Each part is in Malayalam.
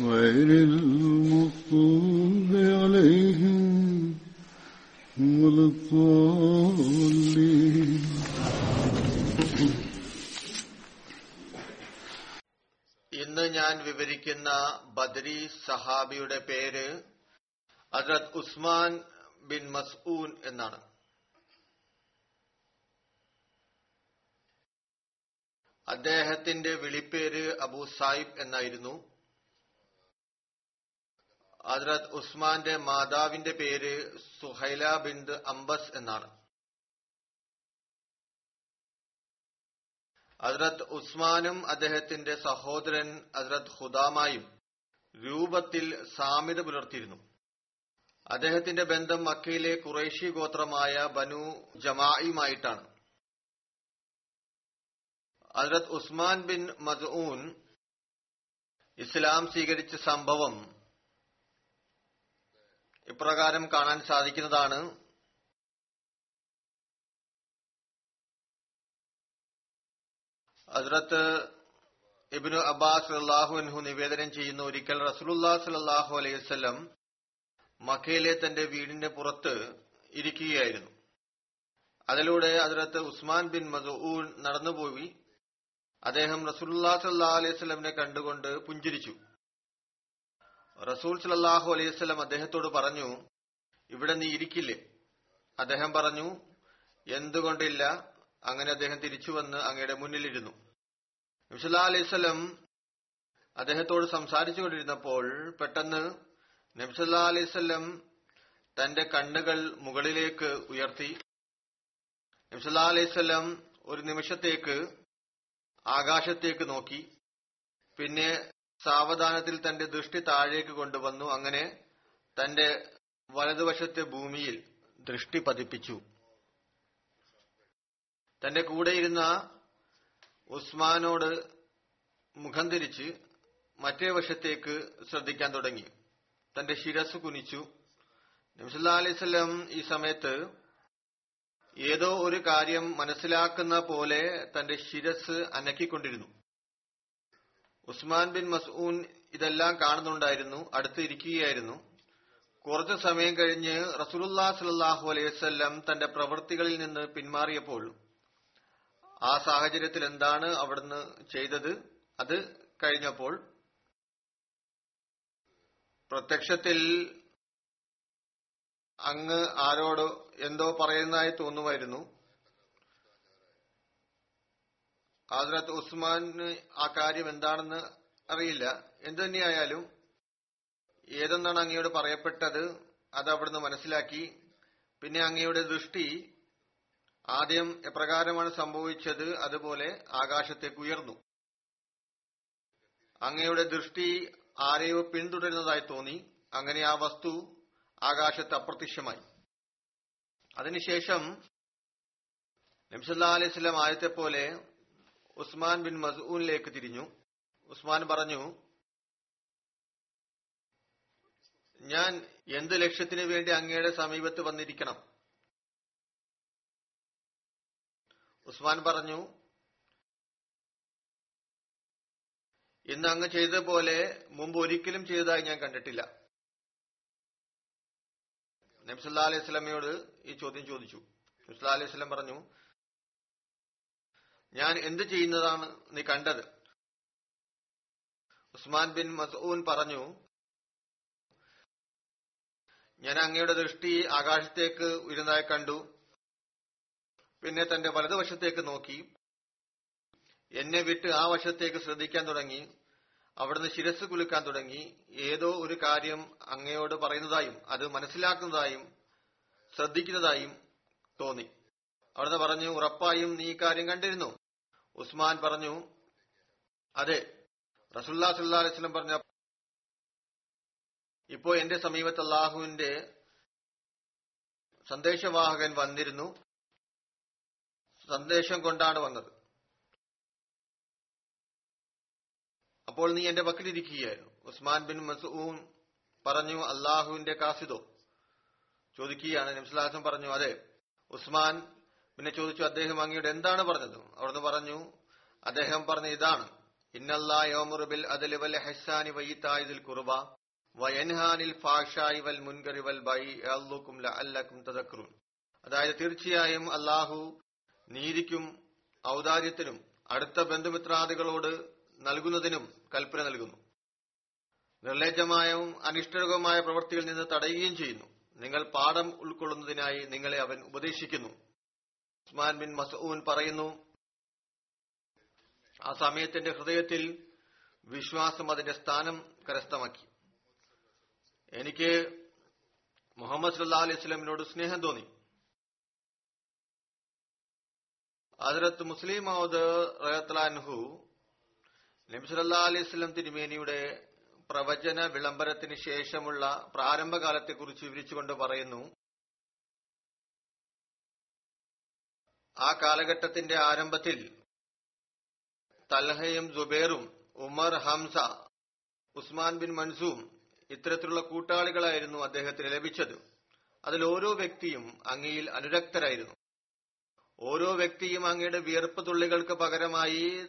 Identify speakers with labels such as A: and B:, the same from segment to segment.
A: غير المغضوب عليهم ولا الضالين
B: ഇന്ന് ഞാൻ വിവരിക്കുന്ന ബദരി സഹാബിയുടെ പേര് ഹസ്രത് ഉസ്മാൻ ബിൻ മസ്ഊൻ എന്നാണ് അദ്ദേഹത്തിന്റെ വിളിപ്പേര് അബൂ സായിബ് എന്നായിരുന്നു ഹസ്രത് ഉസ്മാന്റെ മാതാവിന്റെ പേര് സുഹൈല ബിന്ദ് അംബസ് എന്നാണ്. ഹജ്രത് ഉസ്മാനും അദ്ദേഹത്തിന്റെ സഹോദരൻ ഹജ്രത് ഹുദാമായും രൂപത്തിൽ സാമ്യത പുലർത്തിയിരുന്നു. അദ്ദേഹത്തിന്റെ ബന്ധം മക്കയിലെ കുറേശി ഗോത്രമായ ബനു ജമായിയുമായിട്ടാണ്. Hazrat Usman bin Mazoon Islam സ്വീകരിച്ച സംഭവം ഇപ്രകാരം കാണാൻ സാധിക്കുന്നതാണ്. ഹസ്രത്ത് ഇബിനു അബ്ബാസ് അള്ളാഹുൻഹു നിവേദനം ചെയ്യുന്ന ഒരിക്കൽ റസൂലുല്ലാ സലാഹു അലൈഹി വസ്ലം മക്കയിലെ തന്റെ വീടിന്റെ പുറത്ത് ഇരിക്കുകയായിരുന്നു. അതിലൂടെ ഹസ്രത്ത് ഉസ്മാൻ ബിൻ മസൂൻ നടന്നുപോയി. അദ്ദേഹം റസൂലുല്ലാ സല്ലാ അലൈഹി സ്വലമിനെ കണ്ടുകൊണ്ട് പുഞ്ചിരിച്ചു. റസൂൽ സലാഹു അലൈഹി സ്വലം അദ്ദേഹത്തോട് പറഞ്ഞു ഇവിടെ നീ ഇരിക്കില്ലേ? അദ്ദേഹം പറഞ്ഞു എന്തുകൊണ്ടില്ല അങ്ങനെ അദ്ദേഹം തിരിച്ചു വന്ന് അങ്ങയുടെ മുന്നിലിരുന്നു. നബ്സല്ലാ അലൈവല്ലം അദ്ദേഹത്തോട് സംസാരിച്ചു കൊണ്ടിരുന്നപ്പോൾ പെട്ടെന്ന് നബ്സല്ലാ അലൈവല്ലം തന്റെ കണ്ണുകൾ മുകളിലേക്ക് ഉയർത്തി. നബ്സല്ലാ അലൈവല്ലം ഒരു നിമിഷത്തേക്ക് ആകാശത്തേക്ക് നോക്കി. പിന്നെ സാവധാനത്തിൽ തന്റെ ദൃഷ്ടി താഴേക്ക് കൊണ്ടുവന്നു. അങ്ങനെ തന്റെ വലതുവശത്തെ ഭൂമിയിൽ ദൃഷ്ടി പതിപ്പിച്ചു. തന്റെ കൂടെയിരുന്ന ഉസ്മാനോട് മുഖം തിരിച്ച് മറ്റേ വശത്തേക്ക് ശ്രദ്ധിക്കാൻ തുടങ്ങി. തന്റെ ശിരസ് കുനിച്ചു. നബ്സല്ലാ അലൈവല്ലം ഈ സമയത്ത് ഏതോ ഒരു കാര്യം മനസ്സിലാക്കുന്ന പോലെ തന്റെ ശിരസ് അനക്കിക്കൊണ്ടിരുന്നു. ഉസ്മാൻ ബിൻ മസ്ഊൻ ഇതെല്ലാം കാണുന്നുണ്ടായിരുന്നു അടുത്ത് ഇരിക്കുകയായിരുന്നു. കുറച്ചു സമയം കഴിഞ്ഞ് റസൂലുല്ലാ സലാഹു അലൈവല്ലം തന്റെ പ്രവൃത്തികളിൽ നിന്ന് പിന്മാറിയപ്പോൾ ആ സാഹചര്യത്തിൽ എന്താണ് അവിടുന്ന് ചെയ്തത്? അത് കഴിഞ്ഞപ്പോൾ പ്രത്യക്ഷത്തിൽ അങ്ങ് ആരോട് എന്തോ പറയുന്നതായി തോന്നുമായിരുന്നു. ഹസ്രത്ത് ഉസ്മാന് ആ കാര്യം എന്താണെന്ന് അറിയില്ല. എന്തു തന്നെയായാലും ഏതെന്നാണ് അങ്ങയോട് പറയപ്പെട്ടത് അത് അവിടുന്ന് മനസ്സിലാക്കി. പിന്നെ അങ്ങയുടെ ദൃഷ്ടി ആദ്യം എപ്രകാരമാണ് സംഭവിച്ചത് അതുപോലെ ആകാശത്തേക്ക് ഉയർന്നു. അങ്ങയുടെ ദൃഷ്ടി ആരെയോ പിന്തുടരുന്നതായി തോന്നി. അങ്ങനെ ആ വസ്തു ആകാശത്ത് അപ്രത്യക്ഷമായി. അതിനുശേഷം നബ്സല്ലാ അലൈഹി സ്വലം ആയത്തെ പോലെ ഉസ്മാൻ ബിൻ മസൂനിലേക്ക് തിരിഞ്ഞു. ഉസ്മാൻ പറഞ്ഞു ഞാൻ എന്ത് ലക്ഷ്യത്തിനു വേണ്ടി അങ്ങയുടെ സമീപത്ത് വന്നിരിക്കണം? ഉസ്മാൻ പറഞ്ഞു ഇന്ന് അങ്ങ് ചെയ്തതുപോലെ മുമ്പ് ഒരിക്കലും ചെയ്തതായി ഞാൻ കണ്ടിട്ടില്ല. നബ്സല്ലാ അലൈഹി സ്വലമയോട് ഈ ചോദ്യം ചോദിച്ചു. നബ്സല്ലാ അലൈഹി സ്വലം പറഞ്ഞു ഞാൻ എന്ത് ചെയ്യുന്നതാണ് നീ കണ്ടത്? ഉസ്മാൻ ബിൻ മസൂൻ പറഞ്ഞു ഞാൻ അങ്ങയുടെ ദൃഷ്ടി ആകാശത്തേക്ക് ഉയരുന്നതായി കണ്ടു. പിന്നെ തന്റെ വലതുവശത്തേക്ക് നോക്കി. എന്നെ വിട്ട് ആ വശത്തേക്ക് ശ്രദ്ധിക്കാൻ തുടങ്ങി. അവിടുന്ന് ശിരസ് കുലുക്കാൻ തുടങ്ങി. ഏതോ ഒരു കാര്യം അങ്ങയോട് പറയുന്നതായും അത് മനസ്സിലാക്കുന്നതായും ശ്രദ്ധിക്കുന്നതായും തോന്നി. അവിടുന്ന് പറഞ്ഞു ഉറപ്പായും നീ കാര്യം കണ്ടിരുന്നു. ഉസ്മാൻ പറഞ്ഞു അതെ റസുല്ലാ സുല്ലാ അലൈസ്ലം പറഞ്ഞ ഇപ്പോ എന്റെ സമീപത്ത് അള്ളാഹുവിന്റെ സന്ദേശവാഹകൻ വന്നിരുന്നു. സന്ദേശം കൊണ്ടാണ് വന്നത്. അപ്പോൾ നീ എന്റെ പക്കലിരിക്കുകയായിരുന്നു ഉസ്മാൻ ബിൻ മസൂൻ പറഞ്ഞു അള്ളാഹുവിന്റെ കാസിദോ? ചോദിക്കുകയാണ്. നംസ്ലാസം പറഞ്ഞു അതെ ഉസ്മാൻ പിന്നെ ചോദിച്ചു അദ്ദേഹം അങ്ങയോട് എന്താണ് പറഞ്ഞത്? അവിടുന്ന് പറഞ്ഞു അദ്ദേഹം പറഞ്ഞ ഇതാണ് ഇന്നല്ലായോമുറുബിൽ അതിൽ വൽ ഹസാനി വയ്യിത്തായതിൽ കുറുബ വയൻഹാനിൽ ഫാഷായി വൽ മുൻകറി വൽ ബൈ അല്ലുക്കും ലഅല്ലക്കും തദക്റുൻ അതായത് തീർച്ചയായും അല്ലാഹു നീതിക്കും ഔദാര്യത്തിനും അടുത്ത ബന്ധുമിത്രാദികളോട് നൽകുന്നതിനും കൽപ്പന നൽകുന്നു. നിർലജ്ജമായും അനിഷ്ടകമായ പ്രവൃത്തിയിൽ നിന്ന് തടയുകയും ചെയ്യുന്നു. നിങ്ങൾ പാഠം ഉൾക്കൊള്ളുന്നതിനായി നിങ്ങളെ അവൻ ഉപദേശിക്കുന്നു. ഉസ്മാൻ ബിൻ മസൂൻ പറയുന്നു ആ സമയത്തിന്റെ ഹൃദയത്തിൽ വിശ്വാസം അതിന്റെ സ്ഥാനം കരസ്ഥമാക്കി. എനിക്ക് മുഹമ്മദ് സല്ലാ അലൈഹി സ്വലമിനോട് സ്നേഹം തോന്നി. അതിരത്ത് മുസ്ലിം മൗദ് റഹത്തലാൻഹു നബിസല്ലാ അലൈഹി സ്വലം തിരുമേനിയുടെ പ്രവചന വിളംബരത്തിന് ശേഷമുള്ള പ്രാരംഭകാലത്തെക്കുറിച്ച് വിവരിച്ചുകൊണ്ട് പറയുന്നു ആ കാലഘട്ടത്തിന്റെ ആരംഭത്തിൽ തൽഹയും ജുബേറും Umar Hamza Usman bin Mazun ഇത്തരത്തിലുള്ള കൂട്ടാളികളായിരുന്നു അദ്ദേഹത്തിന് ലഭിച്ചത്. അതിൽ ഓരോ വ്യക്തിയും അങ്ങയിൽ അനുരക്തരായിരുന്നു. ഓരോ വ്യക്തിയും അങ്ങയുടെ വിയർപ്പ് തുള്ളികൾക്ക് പകരമായി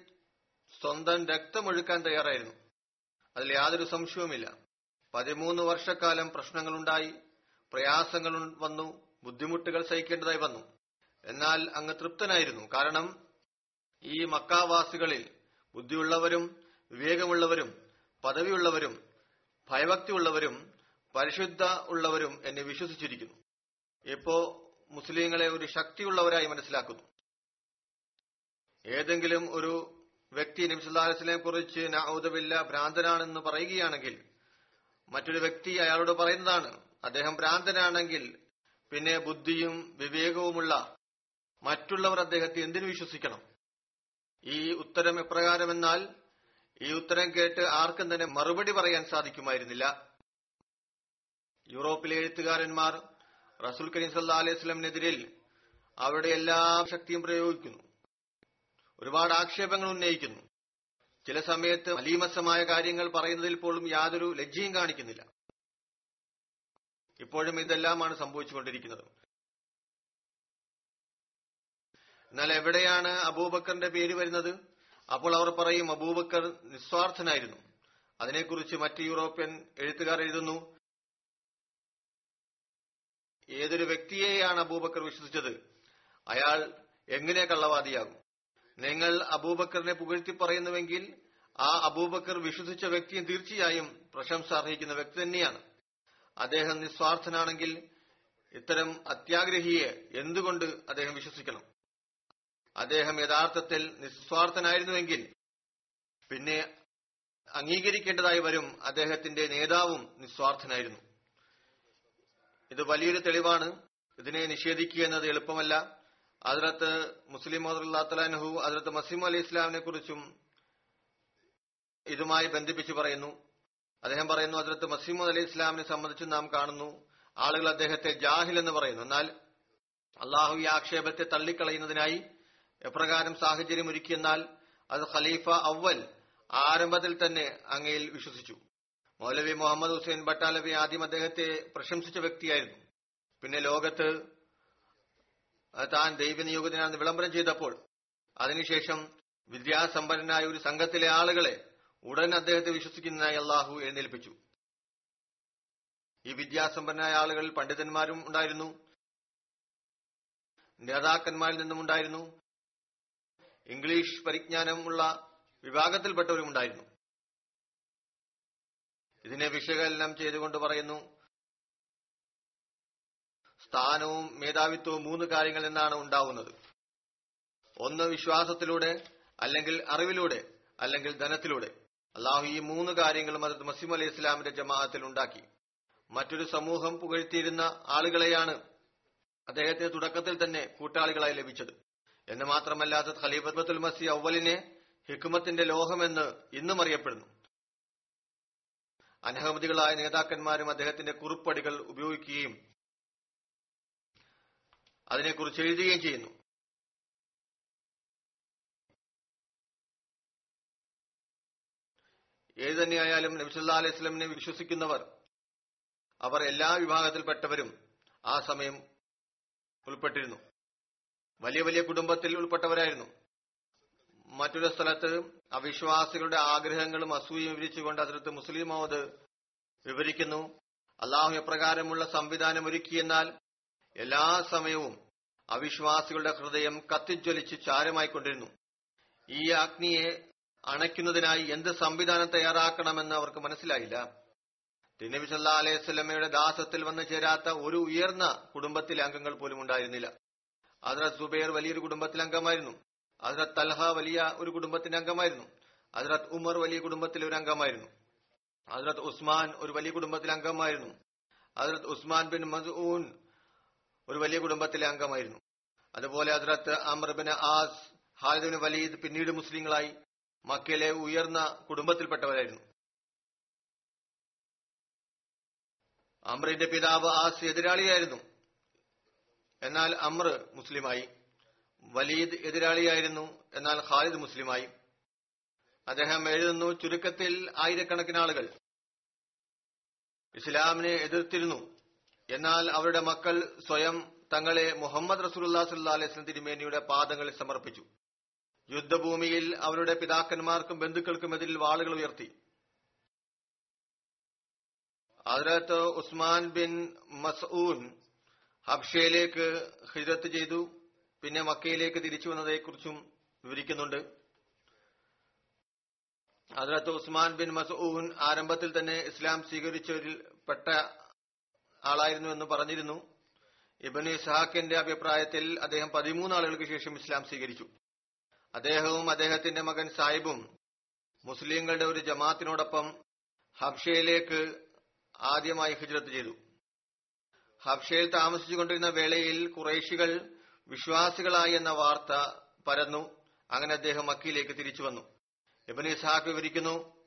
B: സ്വന്തം രക്തമൊഴുക്കാൻ തയ്യാറായിരുന്നു. അതിൽ യാതൊരു സംശയവുമില്ല. പതിമൂന്ന് വർഷക്കാലം പ്രശ്നങ്ങളുണ്ടായി പ്രയാസങ്ങൾ വന്നു ബുദ്ധിമുട്ടുകൾ സഹിക്കേണ്ടതായി വന്നു. എന്നാൽ അങ്ങ് തൃപ്തനായിരുന്നു. കാരണം ഈ മക്കാവാസികളിൽ ബുദ്ധിയുള്ളവരും വിവേകമുള്ളവരും പദവിയുള്ളവരും ഭയഭക്തിയുള്ളവരും പരിശുദ്ധ ഉള്ളവരും എന്നെ വിശ്വസിച്ചിരിക്കുന്നു. ഇപ്പോ മുസ്ലിങ്ങളെ ഒരു ശക്തിയുള്ളവരായി മനസ്സിലാക്കുന്നു. ഏതെങ്കിലും ഒരു വ്യക്തി നബിസുല്ലാസ്ലിനെ കുറിച്ച് നൌദബില്ല ഭ്രാന്തനാണെന്ന് പറയുകയാണെങ്കിൽ മറ്റൊരു വ്യക്തി അയാളോട് പറയുന്നതാണ് അദ്ദേഹം ഭ്രാന്തനാണെങ്കിൽ പിന്നെ ബുദ്ധിയും വിവേകവുമുള്ള മറ്റുള്ളവർ അദ്ദേഹത്തെ എന്തിനു വിശ്വസിക്കണം? ഈ ഉത്തരം എപ്രകാരമെന്നാൽ ഈ ഉത്തരം കേട്ട് ആർക്കും തന്നെ മറുപടി പറയാൻ സാധിക്കുമായിരുന്നില്ല. യൂറോപ്പിലെ എഴുത്തുകാരന്മാർ റസൂൽ കരീം സല്ലാ അലൈഹി സ്വലമിനെതിരിൽ അവരുടെ എല്ലാ ശക്തിയും പ്രയോഗിക്കുന്നു. ഒരുപാട് ആക്ഷേപങ്ങൾ ഉന്നയിക്കുന്നു. ചില സമയത്ത് അലീമസമായ കാര്യങ്ങൾ പറയുന്നതിൽ പോലും യാതൊരു ലജ്ജയും കാണിക്കുന്നില്ല. ഇപ്പോഴും ഇതെല്ലാമാണ് സംഭവിച്ചുകൊണ്ടിരിക്കുന്നത്. എന്നാൽ എവിടെയാണ് അബൂബക്കറിന്റെ പേര് വരുന്നത്? അപ്പോൾ അവർ പറയും അബൂബക്കർ നിസ്വാർത്ഥനായിരുന്നു. അതിനെക്കുറിച്ച് മറ്റ് യൂറോപ്യൻ എഴുത്തുകാർ എഴുതുന്നു ഏതൊരു വ്യക്തിയെയാണ് അബൂബക്കർ വിശ്വസിച്ചത്? അയാൾ എങ്ങനെ കള്ളവാദിയാകും? നിങ്ങൾ അബൂബക്കറിനെ പുകഴ്ത്തി പറയുന്നുവെങ്കിൽ ആ അബൂബക്കർ വിശ്വസിച്ച വ്യക്തിയും തീർച്ചയായും പ്രശംസ അർഹിക്കുന്ന വ്യക്തി തന്നെയാണ്. അദ്ദേഹം നിസ്വാർത്ഥനാണെങ്കിൽ ഇത്തരം അത്യാഗ്രഹിയെ എന്തുകൊണ്ട് അദ്ദേഹം വിശ്വസിക്കണം? അദ്ദേഹം യഥാർത്ഥത്തിൽ നിസ്വാർത്ഥനായിരുന്നുവെങ്കിൽ പിന്നെ അംഗീകരിക്കേണ്ടതായി വരും അദ്ദേഹത്തിന്റെ നേതാവും നിസ്വാർത്ഥനായിരുന്നു. ഇത് വലിയൊരു തെളിവാണ്. ഇതിനെ നിഷേധിക്കുക എന്നത് എളുപ്പമല്ല. അതിലത്ത് മുസ്ലിം മോദുല്ലാത്തലാൻഹു അതിലത്ത് മസീം അലി ഇസ്ലാമിനെ കുറിച്ചും ഇതുമായി ബന്ധിപ്പിച്ച് പറയുന്നു. അദ്ദേഹം പറയുന്നു അതിലത്ത് മസീമദ് അലി ഇസ്ലാമിനെ സംബന്ധിച്ച് നാം കാണുന്നു. ആളുകൾ അദ്ദേഹത്തെ ജാഹിൽ എന്ന് പറയുന്നു. എന്നാൽ അള്ളാഹു ഈ ആക്ഷേപത്തെ തള്ളിക്കളയുന്നതിനായി എപ്രകാരം സാഹചര്യം ഒരുക്കിയെന്നാൽ അത് ഖലീഫ അവൽ ആരംഭത്തിൽ തന്നെ അങ്ങയിൽ വിശ്വസിച്ചു. മൗലവി മുഹമ്മദ് ഹുസൈൻ ബട്ടാലവി ആദ്യം അദ്ദേഹത്തെ പ്രശംസിച്ച വ്യക്തിയായിരുന്നു. പിന്നെ ലോകത്ത് താൻ ദൈവനിയോഗത്തിനാണെന്ന് വിളംബരം ചെയ്തപ്പോൾ അതിനുശേഷം വിദ്യാസമ്പന്നനായ ഒരു സംഘത്തിലെ ആളുകളെ ഉടൻ അദ്ദേഹത്തെ വിശ്വസിക്കുന്നതിനായി അള്ളാഹു എഴുന്നേൽപ്പിച്ചു. ഈ വിദ്യാസമ്പന്നരായ ആളുകളിൽ പണ്ഡിതന്മാരും ഉണ്ടായിരുന്നു. നേതാക്കന്മാരിൽ നിന്നും ഉണ്ടായിരുന്നു. ഇംഗ്ലീഷ് പരിജ്ഞാനമുള്ള വിഭാഗത്തിൽപ്പെട്ടവരും ഉണ്ടായിരുന്നു. ഇതിനെ വിശകലനം ചെയ്തുകൊണ്ട് പറയുന്നു സ്ഥാനവും മേധാവിത്വവും മൂന്ന് കാര്യങ്ങളിൽ നിന്നാണ് ഉണ്ടാവുന്നത്. ഒന്ന് വിശ്വാസത്തിലൂടെ അല്ലെങ്കിൽ അറിവിലൂടെ അല്ലെങ്കിൽ ധനത്തിലൂടെ. അള്ളാഹു ഈ മൂന്ന് കാര്യങ്ങളും അത് മസീം അലൈഹി ഇസ്ലാമിന്റെ ജമാഅത്തിൽ ഉണ്ടാക്കി. മറ്റൊരു സമൂഹം പുകഴ്ത്തിയിരുന്ന ആളുകളെയാണ് അദ്ദേഹത്തിന് തുടക്കത്തിൽ തന്നെ കൂട്ടാളികളായി ലഭിച്ചത്. എന്ന് മാത്രമല്ലാത്ത ഖലീഫത്തുൽ മസി ഔവലിനെ ഹിക്കുമത്തിന്റെ ലോഹമെന്ന് ഇന്നും അറിയപ്പെടുന്നു. അനഹമതികളായ നേതാക്കന്മാരും അദ്ദേഹത്തിന്റെ കുറിപ്പടികൾ ഉപയോഗിക്കുകയും അതിനെക്കുറിച്ച് എഴുതുകയും ചെയ്യുന്നു. ഏതു തന്നെയായാലും നബിസുല്ലാ അലൈഹി സ്വലമിനെ വിശ്വസിക്കുന്നവർ അവർ എല്ലാ വിഭാഗത്തിൽപ്പെട്ടവരും ആ സമയം ഉൾപ്പെട്ടിരുന്നു. വലിയ വലിയ കുടുംബത്തിൽ ഉൾപ്പെട്ടവരായിരുന്നു. മറ്റൊരു സ്ഥലത്ത് അവിശ്വാസികളുടെ ആഗ്രഹങ്ങളും അസൂയും വിവരിച്ചുകൊണ്ട് അതിർത്ത് മുസ്ലിം മോദ് വിവരിക്കുന്നു. അള്ളാഹു എപ്രകാരമുള്ള സംവിധാനം ഒരുക്കിയെന്നാൽ എല്ലാ സമയവും അവിശ്വാസികളുടെ ഹൃദയം കത്തിജ്വലിച്ച് ചാരമായിക്കൊണ്ടിരുന്നു. ഈ അഗ്നിയെ അണയ്ക്കുന്നതിനായി എന്ത് സംവിധാനം തയ്യാറാക്കണമെന്ന് അവർക്ക് മനസ്സിലായില്ല. തിന്നബി സല്ലാ അലൈഹി സ്വലമയുടെ ദാസത്തിൽ വന്ന് ചേരാത്ത ഒരു ഉയർന്ന കുടുംബത്തിലെ അംഗങ്ങൾ പോലും ഉണ്ടായിരുന്നില്ല. ഹസ്രത് സുബൈർ വലിയൊരു കുടുംബത്തിലെ അംഗമായിരുന്നു. ഹസ്രത് തൽഹ വലിയ ഒരു കുടുംബത്തിന്റെ അംഗമായിരുന്നു. ഹസ്രത് ഉമർ വലിയ കുടുംബത്തിലെ ഒരു അംഗമായിരുന്നു. ഹസ്രത് ഉസ്മാൻ ഒരു വലിയ കുടുംബത്തിലെ അംഗമായിരുന്നു. ഹസ്രത് ഉസ്മാൻ ബിൻ മസൂൻ ഒരു വലിയ കുടുംബത്തിലെ അംഗമായിരുന്നു. അതുപോലെ ഹസ്രത്ത് അമർ ബിൻ ആസ് ഹാലിദിന് വലീദ് പിന്നീട് മുസ്ലിങ്ങളായി മക്കയിലെ ഉയർന്ന കുടുംബത്തിൽപ്പെട്ടവരായിരുന്നു. അമ്രിന്റെ പിതാവ് ആസ് എതിരാളിയായിരുന്നു. എന്നാൽ അമ്ര മുസ്ലിമായി വലീദ് എതിരാളിയായിരുന്നു എന്നാൽ ഖാലിദ് മുസ്ലിമായി. അദ്ദേഹം എഴുതുന്നു ചുരുക്കത്തിൽ ആയിരക്കണക്കിന് ആളുകൾ ഇസ്ലാമിനെ എതിർത്തിരുന്നു. എന്നാൽ അവരുടെ മക്കൾ സ്വയം തങ്ങളെ മുഹമ്മദ് റസൂലുല്ലാ സല്ലാ അലൈഹി തിരുമേനിയുടെ പാദങ്ങളിൽ സമർപ്പിച്ചു. യുദ്ധഭൂമിയിൽ അവരുടെ പിതാക്കന്മാർക്കും ബന്ധുക്കൾക്കും എതിരിൽ വാളുകൾ ഉയർത്തി. അതിനകത്ത് ഉസ്മാൻ ബിൻ മസൂൻ ഹബ്ഷയിലേക്ക് ഹിജറത്ത് ചെയ്തു. പിന്നെ മക്കയിലേക്ക് തിരിച്ചു വന്നതേക്കുറിച്ചും വിവരിക്കുന്നുണ്ട്. അതിനകത്ത് ഉസ്മാൻ ബിൻ മസൂൻ ആരംഭത്തിൽ തന്നെ ഇസ്ലാം സ്വീകരിച്ചവരിൽ പെട്ട ആളായിരുന്നു എന്ന് പറഞ്ഞിരുന്നു. ഇബൻ ഇസ്ഹാഖിന്റെ അഭിപ്രായത്തിൽ അദ്ദേഹം പതിമൂന്ന് ആളുകൾക്ക് ശേഷം ഇസ്ലാം സ്വീകരിച്ചു. അദ്ദേഹവും അദ്ദേഹത്തിന്റെ മകൻ സാഹിബും മുസ്ലിങ്ങളുടെ ഒരു ജമാത്തിനോടൊപ്പം ഹബ്ഷയിലേക്ക് ആദ്യമായി ഹിജ്രത്ത് ചെയ്തു. ഹബ്ഷയിൽ താമസിച്ചുകൊണ്ടിരുന്ന വേളയിൽ കുറേശികൾ വിശ്വാസികളായി എന്ന വാർത്ത പരന്നു. അങ്ങനെ അദ്ദേഹം മക്കിയിലേക്ക് തിരിച്ചു വന്നു. ഇബൻ ഇസ്ഹാഖ് വിവരിക്കുന്നു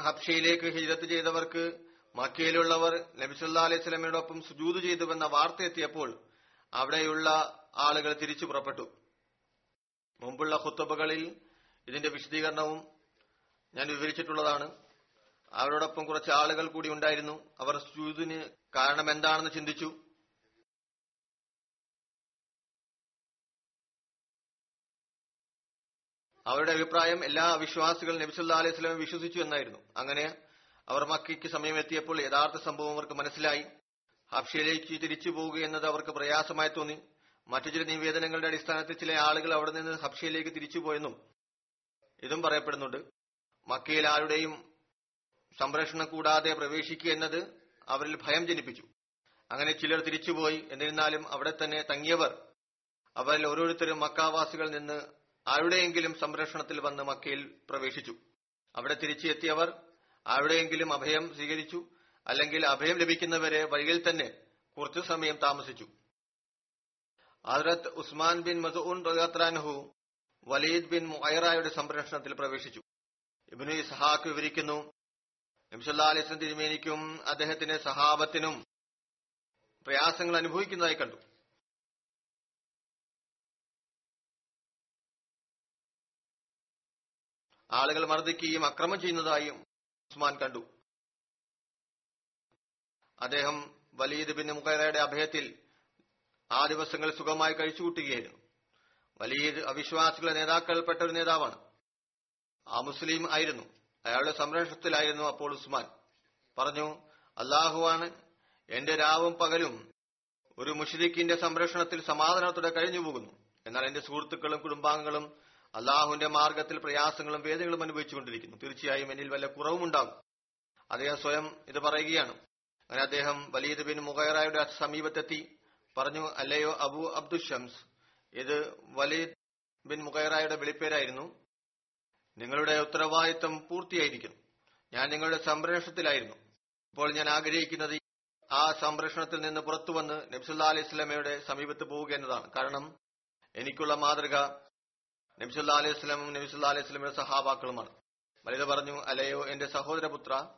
B: ഹബ്ഷയിലേക്ക് ഹിജ്രത്ത് ചെയ്തവർക്ക് മക്കയിലുള്ളവർ നബിസുല്ലാ അലൈഹി സ്വലമയോടൊപ്പം സുജൂത് ചെയ്തുവെന്ന വാർത്ത എത്തിയപ്പോൾ അവിടെയുള്ള ആളുകൾ തിരിച്ചു പുറപ്പെട്ടു. മുമ്പുള്ള ഹുത്തബുകളിൽ ഇതിന്റെ വിശദീകരണവും ഞാൻ വിവരിച്ചിട്ടുള്ളതാണ്. അവരോടൊപ്പം കുറച്ച് ആളുകൾ കൂടി ഉണ്ടായിരുന്നു. അവർ സുജൂദിന് കാരണം എന്താണെന്ന് ചിന്തിച്ചു. അവരുടെ അഭിപ്രായം എല്ലാ വിശ്വാസികളും നബിസുല്ലാ അലൈഹി സ്വലമെ വിശ്വസിച്ചു എന്നായിരുന്നു. അങ്ങനെ അവർ മക്കയ്ക്ക് സമയം എത്തിയപ്പോൾ യഥാർത്ഥ സംഭവം അവർക്ക് മനസ്സിലായി. ഹബ്ഷയിലേക്ക് തിരിച്ചു പോകുക എന്നത് അവർക്ക് പ്രയാസമായി തോന്നി. മറ്റു ചില നിവേദനങ്ങളുടെ അടിസ്ഥാനത്തിൽ ചില ആളുകൾ അവിടെ നിന്ന് ഹബ്ഷയിലേക്ക് തിരിച്ചുപോയെന്നും ഇതും പറയപ്പെടുന്നുണ്ട്. മക്കയിൽ ആരുടെയും സംരക്ഷണം കൂടാതെ പ്രവേശിക്കുക എന്നത് അവരിൽ ഭയം ജനിപ്പിച്ചു. അങ്ങനെ ചിലർ തിരിച്ചുപോയി. എന്നിരുന്നാലും അവിടെ തന്നെ തങ്ങിയവർ അവരിൽ ഓരോരുത്തരും മക്കാവാസികൾ നിന്ന് ആരുടെയെങ്കിലും സംരക്ഷണത്തിൽ വന്ന് മക്കയിൽ പ്രവേശിച്ചു. അവിടെ തിരിച്ചെത്തിയവർ ആരുടെയെങ്കിലും അഭയം സ്വീകരിച്ചു അല്ലെങ്കിൽ അഭയം ലഭിക്കുന്നവരെ വഴിയിൽ തന്നെ കുറച്ചു സമയം താമസിച്ചു. ഹസ്രത്ത് ഉസ്മാൻ ബിൻ മസൂൻ റഹത്രാൻഹു വലീദ് ബിൻ മുഹൈറായുടെ സംരക്ഷണത്തിൽ പ്രവേശിച്ചു. ഇബിനു ഇസ്ഹാഖ് വിവരിക്കുന്നു നബിസല്ലാ തിരുമേനിക്കും അദ്ദേഹത്തിന്റെ സഹാബത്തിനും പ്രയാസങ്ങൾ അനുഭവിക്കുന്നതായി കണ്ടു. ആളുകൾ മർദ്ദിക്കുകയും അക്രമം ചെയ്യുന്നതായും ഉസ്മാൻ കണ്ടു. അദ്ദേഹം വലീദ് ബിൻ മുഖേറയുടെ അഭയത്തിൽ ആ ദിവസങ്ങൾ സുഖമായി കഴിച്ചുകൂട്ടുകയായിരുന്നു. വലീദ് അവിശ്വാസികളുടെ നേതാക്കൾപ്പെട്ട ഒരു നേതാവാണ്. ആ മുസ്ലിം ആയിരുന്നു. അയാളുടെ സംരക്ഷണത്തിലായിരുന്നു അപ്പോൾ ഉസ്മാൻ. പറഞ്ഞു അള്ളാഹുവാണ് എന്റെ രാവും പകലും ഒരു മുഷരിക്കിന്റെ സംരക്ഷണത്തിൽ സമാധാനത്തോടെ കഴിഞ്ഞു പോകുന്നു. എന്നാൽ എന്റെ സുഹൃത്തുക്കളും കുടുംബാംഗങ്ങളും അള്ളാഹുവിന്റെ മാർഗത്തിൽ പ്രയാസങ്ങളും വേദങ്ങളും അനുഭവിച്ചുകൊണ്ടിരിക്കുന്നു. തീർച്ചയായും എന്നിൽ വല്ല കുറവുമുണ്ടാകും അദ്ദേഹം സ്വയം ഇത് പറയുകയാണ്. അങ്ങനെ അദ്ദേഹം വലീദ് ബിൻ മുഖൈറായുടെ സമീപത്തെത്തി. പറഞ്ഞു അല്ലയോ അബു അബ്ദുൽ ഷംസ് ഇത് വലീദ് ബിൻ മുഖൈറായുടെ വെളിപ്പേരായിരുന്നു. നിങ്ങളുടെ ഉത്തരവാദിത്വം പൂർത്തിയായിരിക്കുന്നു ഞാൻ നിങ്ങളുടെ സംരക്ഷണത്തിലായിരുന്നു. ഇപ്പോൾ ഞാൻ ആഗ്രഹിക്കുന്നത് ആ സംരക്ഷണത്തിൽ നിന്ന് പുറത്തുവന്ന് നബ്സുല്ലാ അലൈഹി സ്വലമയുടെ സമീപത്ത് പോവുക എന്നതാണ്. കാരണം എനിക്കുള്ള മാതൃക നബ്സുല്ലാ അലൈഹി സ്വലമും നബ്സുല്ലാ അലൈഹി സ്വലമയുടെ സഹാബാക്കളുമാണ്. വലുത് പറഞ്ഞു അലയോ എന്റെ സഹോദരപുത്ര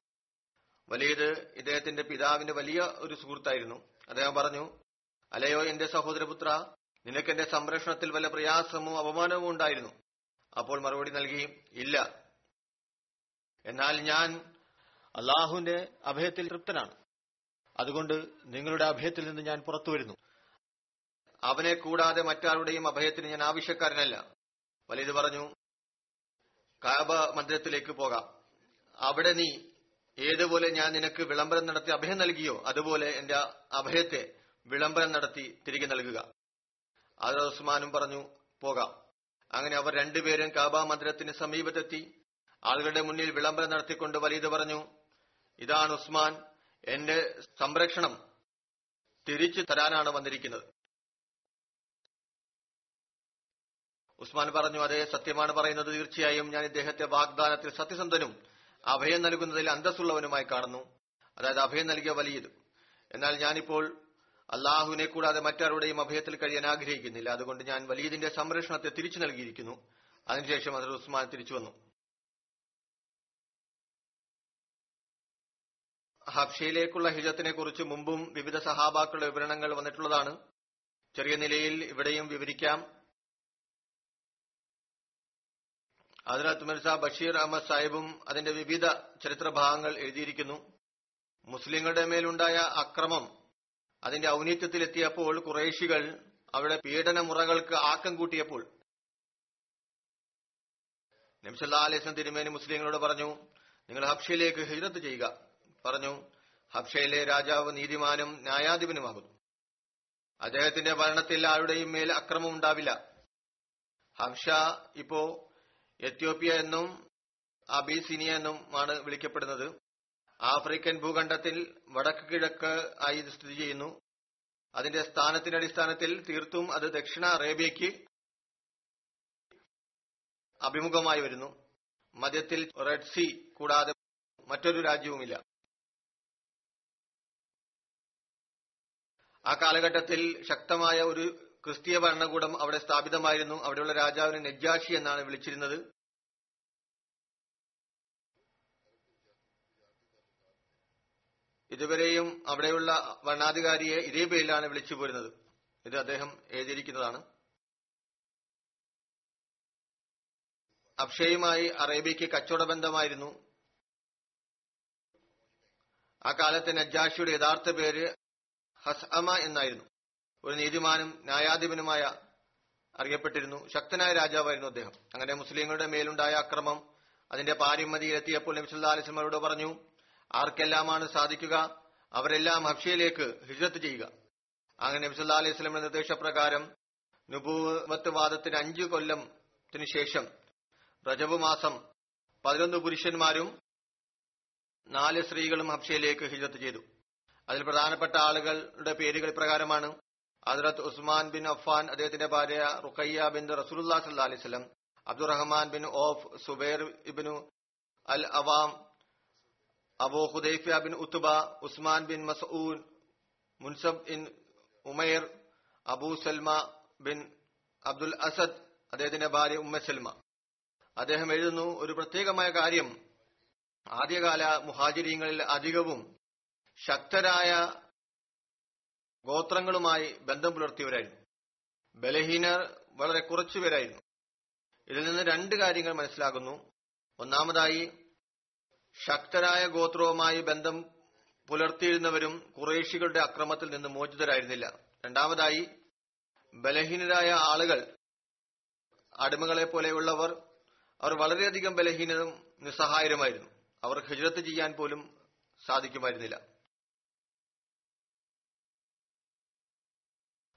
B: വലീദ് ഇദ്ദേഹത്തിന്റെ പിതാവിന്റെ വലിയ ഒരു സുഹൃത്തായിരുന്നു. അദ്ദേഹം പറഞ്ഞു അലയോ എന്റെ സഹോദരപുത്ര നിനക്ക് എന്റെ സംരക്ഷണത്തിൽ വല്ല പ്രയാസമോ അപമാനമോ ഉണ്ടായിരുന്നു? അപ്പോൾ മറുപടി നൽകി ഇല്ല. എന്നാൽ ഞാൻ അള്ളാഹുവിന്റെ അഭയത്തിൽ തൃപ്തനാണ്. അതുകൊണ്ട് നിങ്ങളുടെ അഭയത്തിൽ നിന്ന് ഞാൻ പുറത്തു വരുന്നു. അവനെ കൂടാതെ മറ്റാരുടെയും അഭയത്തിന് ഞാൻ ആവശ്യക്കാരനല്ല. വലിയത് പറഞ്ഞു കാബ മന്ദിരത്തിലേക്ക് പോകാം. അവിടെ നീ ഏതുപോലെ ഞാൻ നിനക്ക് വിളംബരം നടത്തി അഭയം നൽകിയോ അതുപോലെ എന്റെ അഭയത്തെ വിളംബരം നടത്തി തിരികെ നൽകുക. അത് ഉസ്മാനും പറഞ്ഞു പോകാം. അങ്ങനെ അവർ രണ്ടുപേരും കാബ മന്ദിരത്തിന് സമീപത്തെത്തി. ആളുകളുടെ മുന്നിൽ വിളംബരം നടത്തിക്കൊണ്ട് വലീദ് പറഞ്ഞു ഇതാണ് ഉസ്മാൻ. എന്റെ സംരക്ഷണം തിരിച്ചു തരാനാണ് വന്നിരിക്കുന്നത്. ഉസ്മാൻ പറഞ്ഞു അതെ സത്യമാണ് പറയുന്നത്. തീർച്ചയായും ഞാൻ ഇദ്ദേഹത്തെ വാഗ്ദാനത്തിൽ സത്യസന്ധനും അഭയം നൽകുന്നതിൽ അന്തസ്സുള്ളവനുമായി കാണുന്നു. അതായത് അഭയം നൽകിയ വലിയത് എന്നാൽ ഞാനിപ്പോൾ അള്ളാഹുവിനെ കൂടാതെ മറ്റാരുടെയും അഭയത്തിൽ കഴിയാൻ ആഗ്രഹിക്കുന്നില്ല. അതുകൊണ്ട് ഞാൻ വലീദിന്റെ സംരക്ഷണത്തെ തിരിച്ചു നൽകിയിരിക്കുന്നു. അതിനുശേഷം അതിൽ ഉസ്മാൻ തിരിച്ചു വന്നു. ഹബ്ഷയിലേക്കുള്ള ഹിജത്തിനെ കുറിച്ച് മുമ്പും വിവിധ സഹാബാക്കളുടെ വിവരണങ്ങൾ വന്നിട്ടുള്ളതാണ്. ചെറിയ നിലയിൽ ഇവിടെയും വിവരിക്കാം. അതിനകത്ത് മിർസ ബഷീർ അഹമ്മദ് സാഹിബും അതിന്റെ വിവിധ ചരിത്ര ഭാഗങ്ങൾ എഴുതിയിരിക്കുന്നു. മുസ്ലിങ്ങളുടെ മേലുണ്ടായ അക്രമം അതിന്റെ ഔന്നിത്യത്തിലെത്തിയപ്പോൾ കുറേശികൾ അവിടെ പീഡനമുറകൾക്ക് ആക്കം കൂട്ടിയപ്പോൾ അലൈസ്ലം തിരുമേനി മുസ്ലിങ്ങളോട് പറഞ്ഞു നിങ്ങൾ ഹബ്ഷയിലേക്ക് ഹിജറത്ത് ചെയ്യുക. പറഞ്ഞു ഹബ്ഷയിലെ രാജാവ് നീതിമാനും ന്യായാധിപനുമാകുന്നു. അദ്ദേഹത്തിന്റെ ഭരണത്തിൽ ആരുടെയും മേൽ അക്രമം ഉണ്ടാവില്ല. ഹബ്ഷ ഇപ്പോ എത്യോപ്യ എന്നും അബിസിനിയ ആണ് വിളിക്കപ്പെടുന്നത്. ആഫ്രിക്കൻ ഭൂഖണ്ഡത്തിൽ വടക്ക് കിഴക്ക് ആയി സ്ഥിതി ചെയ്യുന്നു. അതിന്റെ സ്ഥാനത്തിന്റെ അടിസ്ഥാനത്തിൽ തീർത്തും അത് ദക്ഷിണ അറേബ്യയ്ക്ക് അഭിമുഖമായി വരുന്നു. മധ്യത്തിൽ റെഡ് സി കൂടാതെ മറ്റൊരു രാജ്യവുമില്ല. ആ കാലഘട്ടത്തിൽ ശക്തമായ ഒരു ക്രിസ്തീയ ഭരണകൂടം അവിടെ സ്ഥാപിതമായിരുന്നു. അവിടെയുള്ള രാജാവിനെ നെജാഷി എന്നാണ് വിളിച്ചിരുന്നത്. ഇതുവരെയും അവിടെയുള്ള ഭരണാധികാരിയെ ഇതേ പേരിലാണ് വിളിച്ചു പോരുന്നത്. ഇത് അദ്ദേഹം എഴുതിയിരിക്കുന്നതാണ്. അക്ഷയുമായി അറേബ്യയ്ക്ക് കച്ചവട ബന്ധമായിരുന്നു. ആ കാലത്തെ നജാഷിയുടെ യഥാർത്ഥ പേര് ഹസ്അമ എന്നായിരുന്നു. ഒരു നീതിമാനും ന്യായാധിപനുമായ അറിയപ്പെട്ടിരുന്നു. ശക്തനായ രാജാവായിരുന്നു അദ്ദേഹം. അങ്ങനെ മുസ്ലിങ്ങളുടെ മേലുണ്ടായ അക്രമം അതിന്റെ പാരിമതിയിലെത്തിയപ്പോൾ നബിസുല്ലാ അലിസ്മരോട് പറഞ്ഞു ആർക്കെല്ലാമാണ് സാധിക്കുക? അവരെല്ലാം ഹബ്ഷയിലേക്ക് ഹിജത്ത് ചെയ്യുക. അങ്ങനെ നബിസുല്ലാ അലൈഹി സ്വലമിന്റെ നിർദ്ദേശപ്രകാരം നുപൂവത്ത് വാദത്തിന് അഞ്ചു കൊല്ലത്തിന് ശേഷം റജബ് മാസം പതിനൊന്ന് പുരുഷന്മാരും നാല് സ്ത്രീകളും ഹബ്ഷയിലേക്ക് ഹിജത്ത് ചെയ്തു. അതിൽ പ്രധാനപ്പെട്ട ആളുകളുടെ പേരുകൾ പ്രകാരമാണ് ഹസ്രത്ത് ഉസ്മാൻ ബിൻ അഫ്ഫാൻ അദ്ദേഹത്തിന്റെ ഭാര്യ റുഖയ്യ ബിൻ റസൂലുല്ലാ സല്ലാ അലൈഹി സ്വലം Abdurrahman bin Auf Zubair ibnu al Awam Abu Hudaifa bin Utba Usman bin Mazoon മുൻസബ് in Umair Abu Salma bin Abdul Asad അദ്ദേഹത്തിന്റെ ഭാര്യ ഉമ്മ സൽമ. അദ്ദേഹം എഴുതുന്നു ഒരു പ്രത്യേകമായ കാര്യം. ആദ്യകാല മുഹാജിരീങ്ങളിൽ അധികവും ശക്തരായ ഗോത്രങ്ങളുമായി ബന്ധം പുലർത്തിയവരായിരുന്നു. ബലഹീനർ വളരെ കുറച്ചുപേരായിരുന്നു. ഇതിൽ നിന്ന് രണ്ട് കാര്യങ്ങൾ മനസ്സിലാകുന്നു ഒന്നാമതായി ശക്തരായ ഗോത്രവുമായി ബന്ധം പുലർത്തിയിരുന്നവരും കുറേശികളുടെ അക്രമത്തിൽ നിന്ന് മോചിതരായിരുന്നില്ല. രണ്ടാമതായി ബലഹീനരായ ആളുകൾ അടിമകളെ പോലെയുള്ളവർ അവർ വളരെയധികം ബലഹീനരും നിസ്സഹായരുമായിരുന്നു. അവർ ഹിജ്രത്ത് ചെയ്യാൻ പോലും സാധിക്കുമായിരുന്നില്ല.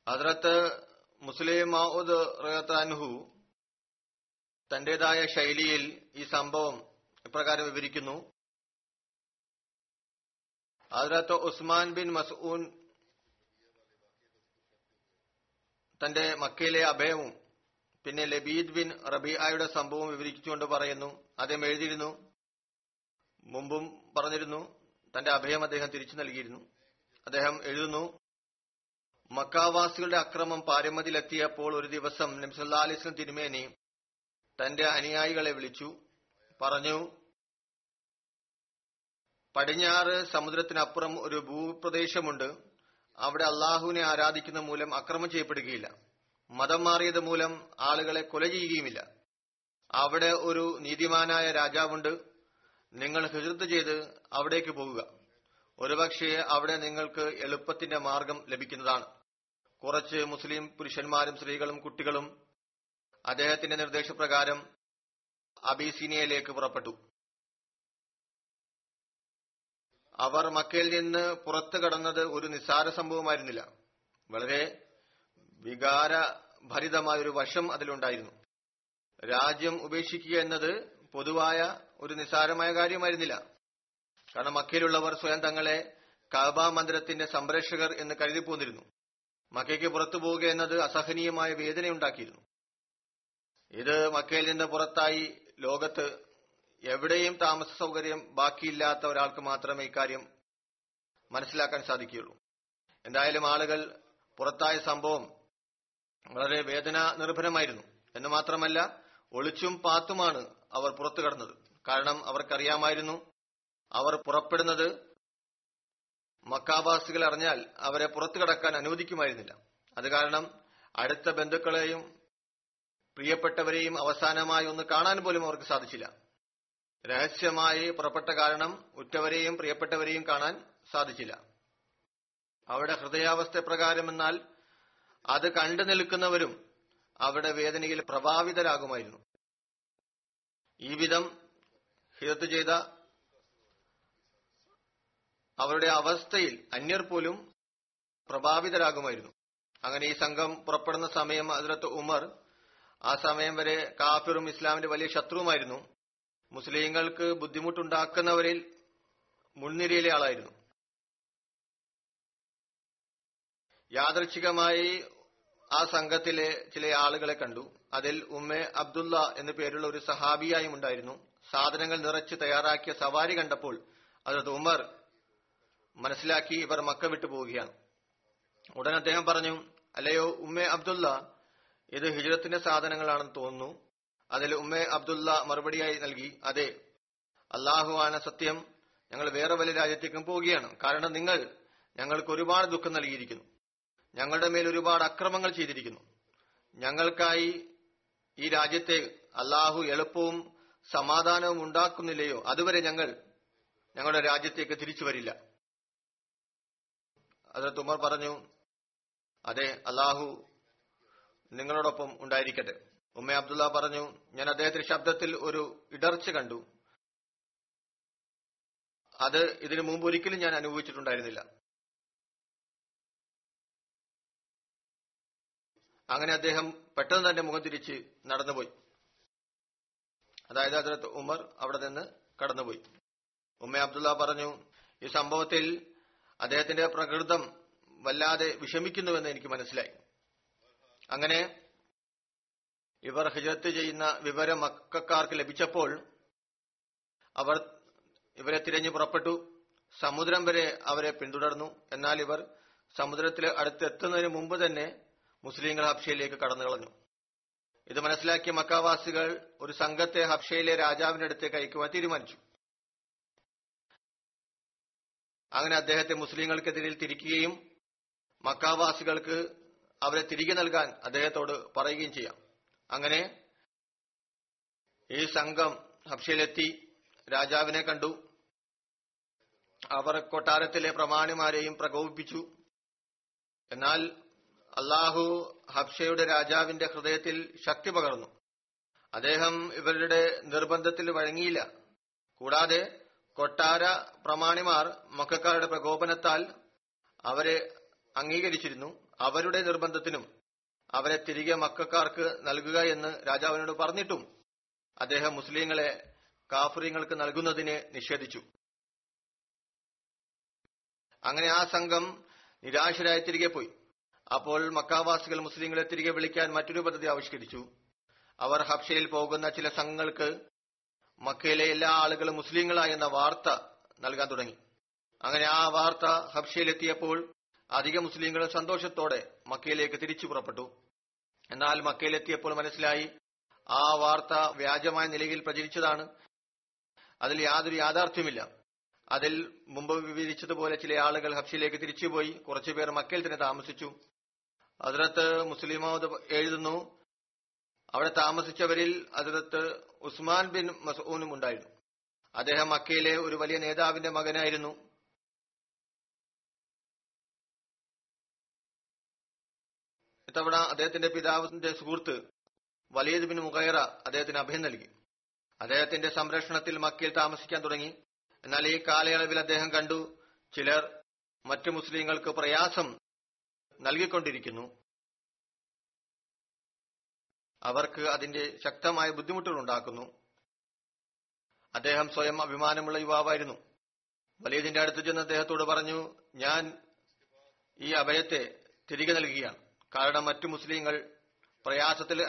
B: അതിനകത്ത് മുസ്ലിം മൗദ് റഹത്താൻഹു തന്റേതായ ശൈലിയിൽ ഈ സംഭവം ഇപ്രകാരം വിവരിക്കുന്നു. അതിനകത്ത് ഉസ്മാൻ ബിൻ മസൂൻ തന്റെ മക്കയിലെ അഭയവും പിന്നെ ലബീദ് ബിൻ റബിയായുടെ സംഭവം വിവരിച്ചുകൊണ്ട് പറയുന്നു. അദ്ദേഹം എഴുതിയിരുന്നു. മുമ്പും പറഞ്ഞിരുന്നു. തന്റെ അഭയം അദ്ദേഹം തിരിച്ചു നൽകിയിരുന്നു. അദ്ദേഹം എഴുതുന്നു. മക്കാവാസികളുടെ അക്രമം പാരമതിയിലെത്തിയപ്പോൾ ഒരു ദിവസം നിംസല്ലാ അലിസ്ലം തിരുമേനി തന്റെ അനുയായികളെ വിളിച്ചു. പറഞ്ഞു പടിഞ്ഞാറ് സമുദ്രത്തിനപ്പുറം ഒരു ഭൂപ്രദേശമുണ്ട്. അവിടെ അള്ളാഹുവിനെ ആരാധിക്കുന്ന മൂലം അക്രമം ചെയ്യപ്പെടുകയില്ല. മതം മാറിയത് മൂലം ആളുകളെ കൊല ചെയ്യുകയുമില്ല. അവിടെ ഒരു നീതിമാനായ രാജാവുണ്ട്. നിങ്ങൾ ഹിജൃത്ത് ചെയ്ത് അവിടേക്ക് പോകുക ഒരുപക്ഷെ അവിടെ നിങ്ങൾക്ക് എളുപ്പത്തിന്റെ മാർഗം ലഭിക്കുന്നതാണ്. കുറച്ച് മുസ്ലിം പുരുഷന്മാരും സ്ത്രീകളും കുട്ടികളും അദ്ദേഹത്തിന്റെ നിർദ്ദേശപ്രകാരം അബീസീനിയയിലേക്ക് പുറപ്പെട്ടു. അവർ മക്കയിൽ നിന്ന് പുറത്തു കടന്നത് ഒരു നിസ്സാര സംഭവമായിരുന്നില്ല. വളരെ വികാരഭരിതമായ ഒരു വശം അതിലുണ്ടായിരുന്നു. രാജ്യം ഉപേക്ഷിക്കുക എന്നത് പൊതുവായ ഒരു നിസ്സാരമായ കാര്യമായിരുന്നില്ല. കാരണം മക്കയിലുള്ളവർ സ്വയം തങ്ങളെ കബ മന്ദിരത്തിന്റെ സംരക്ഷകർ എന്ന് കരുതി പോന്നിരുന്നു. മക്കയ്ക്ക് പുറത്തു പോവുക എന്നത് അസഹനീയമായ വേദനയുണ്ടാക്കിയിരുന്നു. ഇത് മക്കയിൽ നിന്ന് പുറത്തായി ലോകത്ത് എവിടെയും താമസ സൗകര്യം ബാക്കിയില്ലാത്ത ഒരാൾക്ക് മാത്രമേ ഇക്കാര്യം മനസ്സിലാക്കാൻ സാധിക്കുകയുള്ളൂ. എന്തായാലും ആളുകൾ പുറത്തായ സംഭവം വളരെ വേദന നിർഭരമായിരുന്നു. എന്ന് മാത്രമല്ല ഒളിച്ചും പാത്തുമാണ് അവർ പുറത്തു കടന്നത്. കാരണം അവർക്കറിയാമായിരുന്നു അവർ പുറപ്പെടുന്നത് മക്കാവാസികൾ അറിഞ്ഞാൽ അവരെ പുറത്തു കടക്കാൻ അനുവദിക്കുമായിരുന്നില്ല. അത് കാരണം അടുത്ത ബന്ധുക്കളെയും പ്രിയപ്പെട്ടവരെയും അവസാനമായി ഒന്ന് കാണാൻ പോലും അവർക്ക് സാധിച്ചില്ല. രഹസ്യമായി പുറപ്പെട്ട കാരണം ഉറ്റവരെയും പ്രിയപ്പെട്ടവരെയും കാണാൻ സാധിച്ചില്ല. അവിടെ ഹൃദയാവസ്ഥ പ്രകാരം എന്നാൽ അത് കണ്ടു നിൽക്കുന്നവരും അവിടെ വേദനയിൽ പ്രഭാവിതരാകുമായിരുന്നു. ഈ വിധം ഹിതത്ത് ചെയ്ത അവരുടെ അവസ്ഥയിൽ അന്യർ പോലും പ്രഭാവിതരാകുമായിരുന്നു. അങ്ങനെ ഈ സംഘം പുറപ്പെടുന്ന സമയം അതിലത്ത് ഉമർ ആ സമയം വരെ കാഫിറും ഇസ്ലാമിന്റെ വലിയ ശത്രുവുമായിരുന്നു. മുസ്ലിങ്ങൾക്ക് ബുദ്ധിമുട്ടുണ്ടാക്കുന്നവരിൽ മുൻനിരയിലെ ആളായിരുന്നു. യാദൃച്ഛികമായി ആ സംഘത്തിലെ ചില ആളുകളെ കണ്ടു. അതിൽ ഉമ്മെ അബ്ദുള്ള എന്നു പേരുള്ള ഒരു സഹാബിയായും ഉണ്ടായിരുന്നു. സാധനങ്ങൾ നിറച്ച് തയ്യാറാക്കിയ സവാരി കണ്ടപ്പോൾ അതത് ഉമർ മനസ്സിലാക്കി ഇവർ മക്ക വിട്ടു പോവുകയാണ്. ഉടൻ അദ്ദേഹം പറഞ്ഞു അല്ലയോ ഉമ്മെ അബ്ദുള്ള ഇത് ഹിജറത്തിന്റെ സാധനങ്ങളാണെന്ന് തോന്നുന്നു. അതിൽ ഉമ്മേ അബ്ദുള്ള മറുപടിയായി നൽകി അതെ അള്ളാഹു ആണ് സത്യം. ഞങ്ങൾ വേറെ വലിയ രാജ്യത്തേക്കും പോവുകയാണ്. കാരണം നിങ്ങൾ ഞങ്ങൾക്ക് ഒരുപാട് ദുഃഖം നൽകിയിരിക്കുന്നു. ഞങ്ങളുടെ മേൽ ഒരുപാട് അക്രമങ്ങൾ ചെയ്തിരിക്കുന്നു. ഞങ്ങൾക്കായി ഈ രാജ്യത്തെ അള്ളാഹു എളുപ്പവും സമാധാനവും ഉണ്ടാക്കുന്നില്ലയോ? അതുവരെ ഞങ്ങൾ ഞങ്ങളുടെ രാജ്യത്തേക്ക് തിരിച്ചു വരില്ല. അതിൽ ഉമർ പറഞ്ഞു അതെ അള്ളാഹു നിങ്ങളോടൊപ്പം ഉണ്ടായിരിക്കട്ടെ. ഉമ്മ അബ്ദുള്ള പറഞ്ഞു ഞാൻ അദ്ദേഹത്തിന്റെ ശബ്ദത്തിൽ ഒരു ഇടർച്ച കണ്ടു. അത് ഇതിനു മുമ്പ് ഒരിക്കലും ഞാൻ അനുഭവിച്ചിട്ടുണ്ടായിരുന്നില്ല. അങ്ങനെ അദ്ദേഹം പെട്ടെന്ന് തന്നെ മുഖം തിരിച്ച് നടന്നുപോയി. അതായത് അതിലത്ത് ഉമർ അവിടെ നിന്ന് കടന്നുപോയി. ഉമ്മ അബ്ദുള്ള പറഞ്ഞു ഈ സംഭവത്തിൽ അദ്ദേഹത്തിന്റെ പ്രകൃതം വല്ലാതെ വിഷമിക്കുന്നുവെന്ന് എനിക്ക് മനസ്സിലായി. അങ്ങനെ ഇവർ ഹിജറത്ത് ചെയ്യുന്ന വിവരം മക്കാർക്ക് ലഭിച്ചപ്പോൾ അവർ ഇവരെ തിരഞ്ഞു പുറപ്പെട്ടു. സമുദ്രം വരെ അവരെ പിന്തുടർന്നു. എന്നാൽ ഇവർ സമുദ്രത്തിൽ അടുത്തെത്തുന്നതിന് മുമ്പ് തന്നെ മുസ്ലിങ്ങൾ ഹബ്ഷയിലേക്ക് കടന്നു കളഞ്ഞു. ഇത് മനസ്സിലാക്കിയ മക്കാവാസികൾ ഒരു സംഘത്തെ ഹബ്ഷയിലെ രാജാവിന്റെ അടുത്തേക്ക് അയക്കുവാൻ തീരുമാനിച്ചു. അങ്ങനെ അദ്ദേഹത്തെ മുസ്ലിങ്ങൾക്കെതിരിൽ തിരിക്കുകയും മക്കാവാസികൾക്ക് അവരെ തിരികെ നൽകാൻ അദ്ദേഹത്തോട് പറയുകയും ചെയ്യാം. അങ്ങനെ ഈ സംഘം ഹബ്ഷയിലെത്തി. രാജാവിനെ കണ്ടു. അവർ കൊട്ടാരത്തിലെ പ്രമാണിമാരെയും പ്രകോപിപ്പിച്ചു. എന്നാൽ അള്ളാഹു ഹബ്ഷയുടെ രാജാവിന്റെ ഹൃദയത്തിൽ ശക്തി പകർന്നു. അദ്ദേഹം ഇവരുടെ നിർബന്ധത്തിൽ വഴങ്ങിയില്ല. കൂടാതെ കൊട്ടാര പ്രമാണിമാർ മക്കാരുടെ പ്രകോപനത്താൽ അവരെ അംഗീകരിച്ചിരുന്നു. അവരുടെ നിർബന്ധത്തിനും അവരെ തിരികെ മക്കാർക്ക് നൽകുക എന്ന് രാജാവിനോട് പറഞ്ഞിട്ടും അദ്ദേഹം മുസ്ലിങ്ങളെ കാഫ്രീങ്ങൾക്ക് നൽകുന്നതിനെ നിഷേധിച്ചു. അങ്ങനെ ആ സംഘം നിരാശരായി തിരികെ പോയി. അപ്പോൾ മക്കാവാസികൾ മുസ്ലിങ്ങളെ തിരികെ വിളിക്കാൻ മറ്റൊരു പദ്ധതി ആവിഷ്കരിച്ചു. അവർ ഹബ്ഷയിൽ പോകുന്ന ചില സംഘങ്ങൾക്ക് മക്കയിലെ എല്ലാ ആളുകളും മുസ്ലിങ്ങളായി എന്ന വാർത്ത നൽകാൻ തുടങ്ങി. അങ്ങനെ ആ വാർത്ത ഹബ്ഷയിലെത്തിയപ്പോൾ അധിക മുസ്ലിങ്ങളും സന്തോഷത്തോടെ മക്കയിലേക്ക് തിരിച്ചു പുറപ്പെട്ടു. എന്നാൽ മക്കയിലെത്തിയപ്പോൾ മനസ്സിലായി ആ വാർത്ത വ്യാജമായ നിലയിൽ പ്രചരിച്ചതാണ്. അതിൽ യാതൊരു യാഥാർത്ഥ്യമില്ല അതിൽ മുമ്പ് വിവരിച്ചതുപോലെ ചില ആളുകൾ ഹബ്ഷിയിലേക്ക് തിരിച്ചുപോയി. കുറച്ചുപേർ മക്കയിൽ തന്നെ താമസിച്ചു. അതിനകത്ത് മുസ്ലിമോദ് എഴുതുന്നു അവിടെ താമസിച്ചവരിൽ അതിനകത്ത് ഉസ്മാൻ ബിൻ മസൂനും ഉണ്ടായിരുന്നു. അദ്ദേഹം മക്കയിലെ ഒരു വലിയ നേതാവിന്റെ മകനായിരുന്നു. ഇത്തവണ അദ്ദേഹത്തിന്റെ പിതാവിന്റെ സുഹൃത്ത് വലീദ് ബിൻ മുഖൈറ അദ്ദേഹത്തിന് അഭയം നൽകി. അദ്ദേഹത്തിന്റെ സംരക്ഷണത്തിൽ മക്കയിൽ താമസിക്കാൻ തുടങ്ങി. എന്നാൽ ഈ കാലയളവിൽ അദ്ദേഹം കണ്ടു ചിലർ മറ്റു മുസ്ലിങ്ങൾക്ക് പ്രയാസം നൽകിക്കൊണ്ടിരിക്കുന്നു. അവർക്ക് അതിന്റെ ശക്തമായ ബുദ്ധിമുട്ടുകൾ ഉണ്ടാക്കുന്നു. അദ്ദേഹം സ്വയം അഭിമാനമുള്ള യുവാവായിരുന്നു. വലീദിന്റെ അടുത്ത് ചെന്ന് അദ്ദേഹത്തോട് പറഞ്ഞു ഞാൻ ഈ അഭയത്തെ തിരികെ നൽകുകയാണ്. കാരണം മറ്റു മുസ്ലിങ്ങൾ പ്രയാസത്തിൽ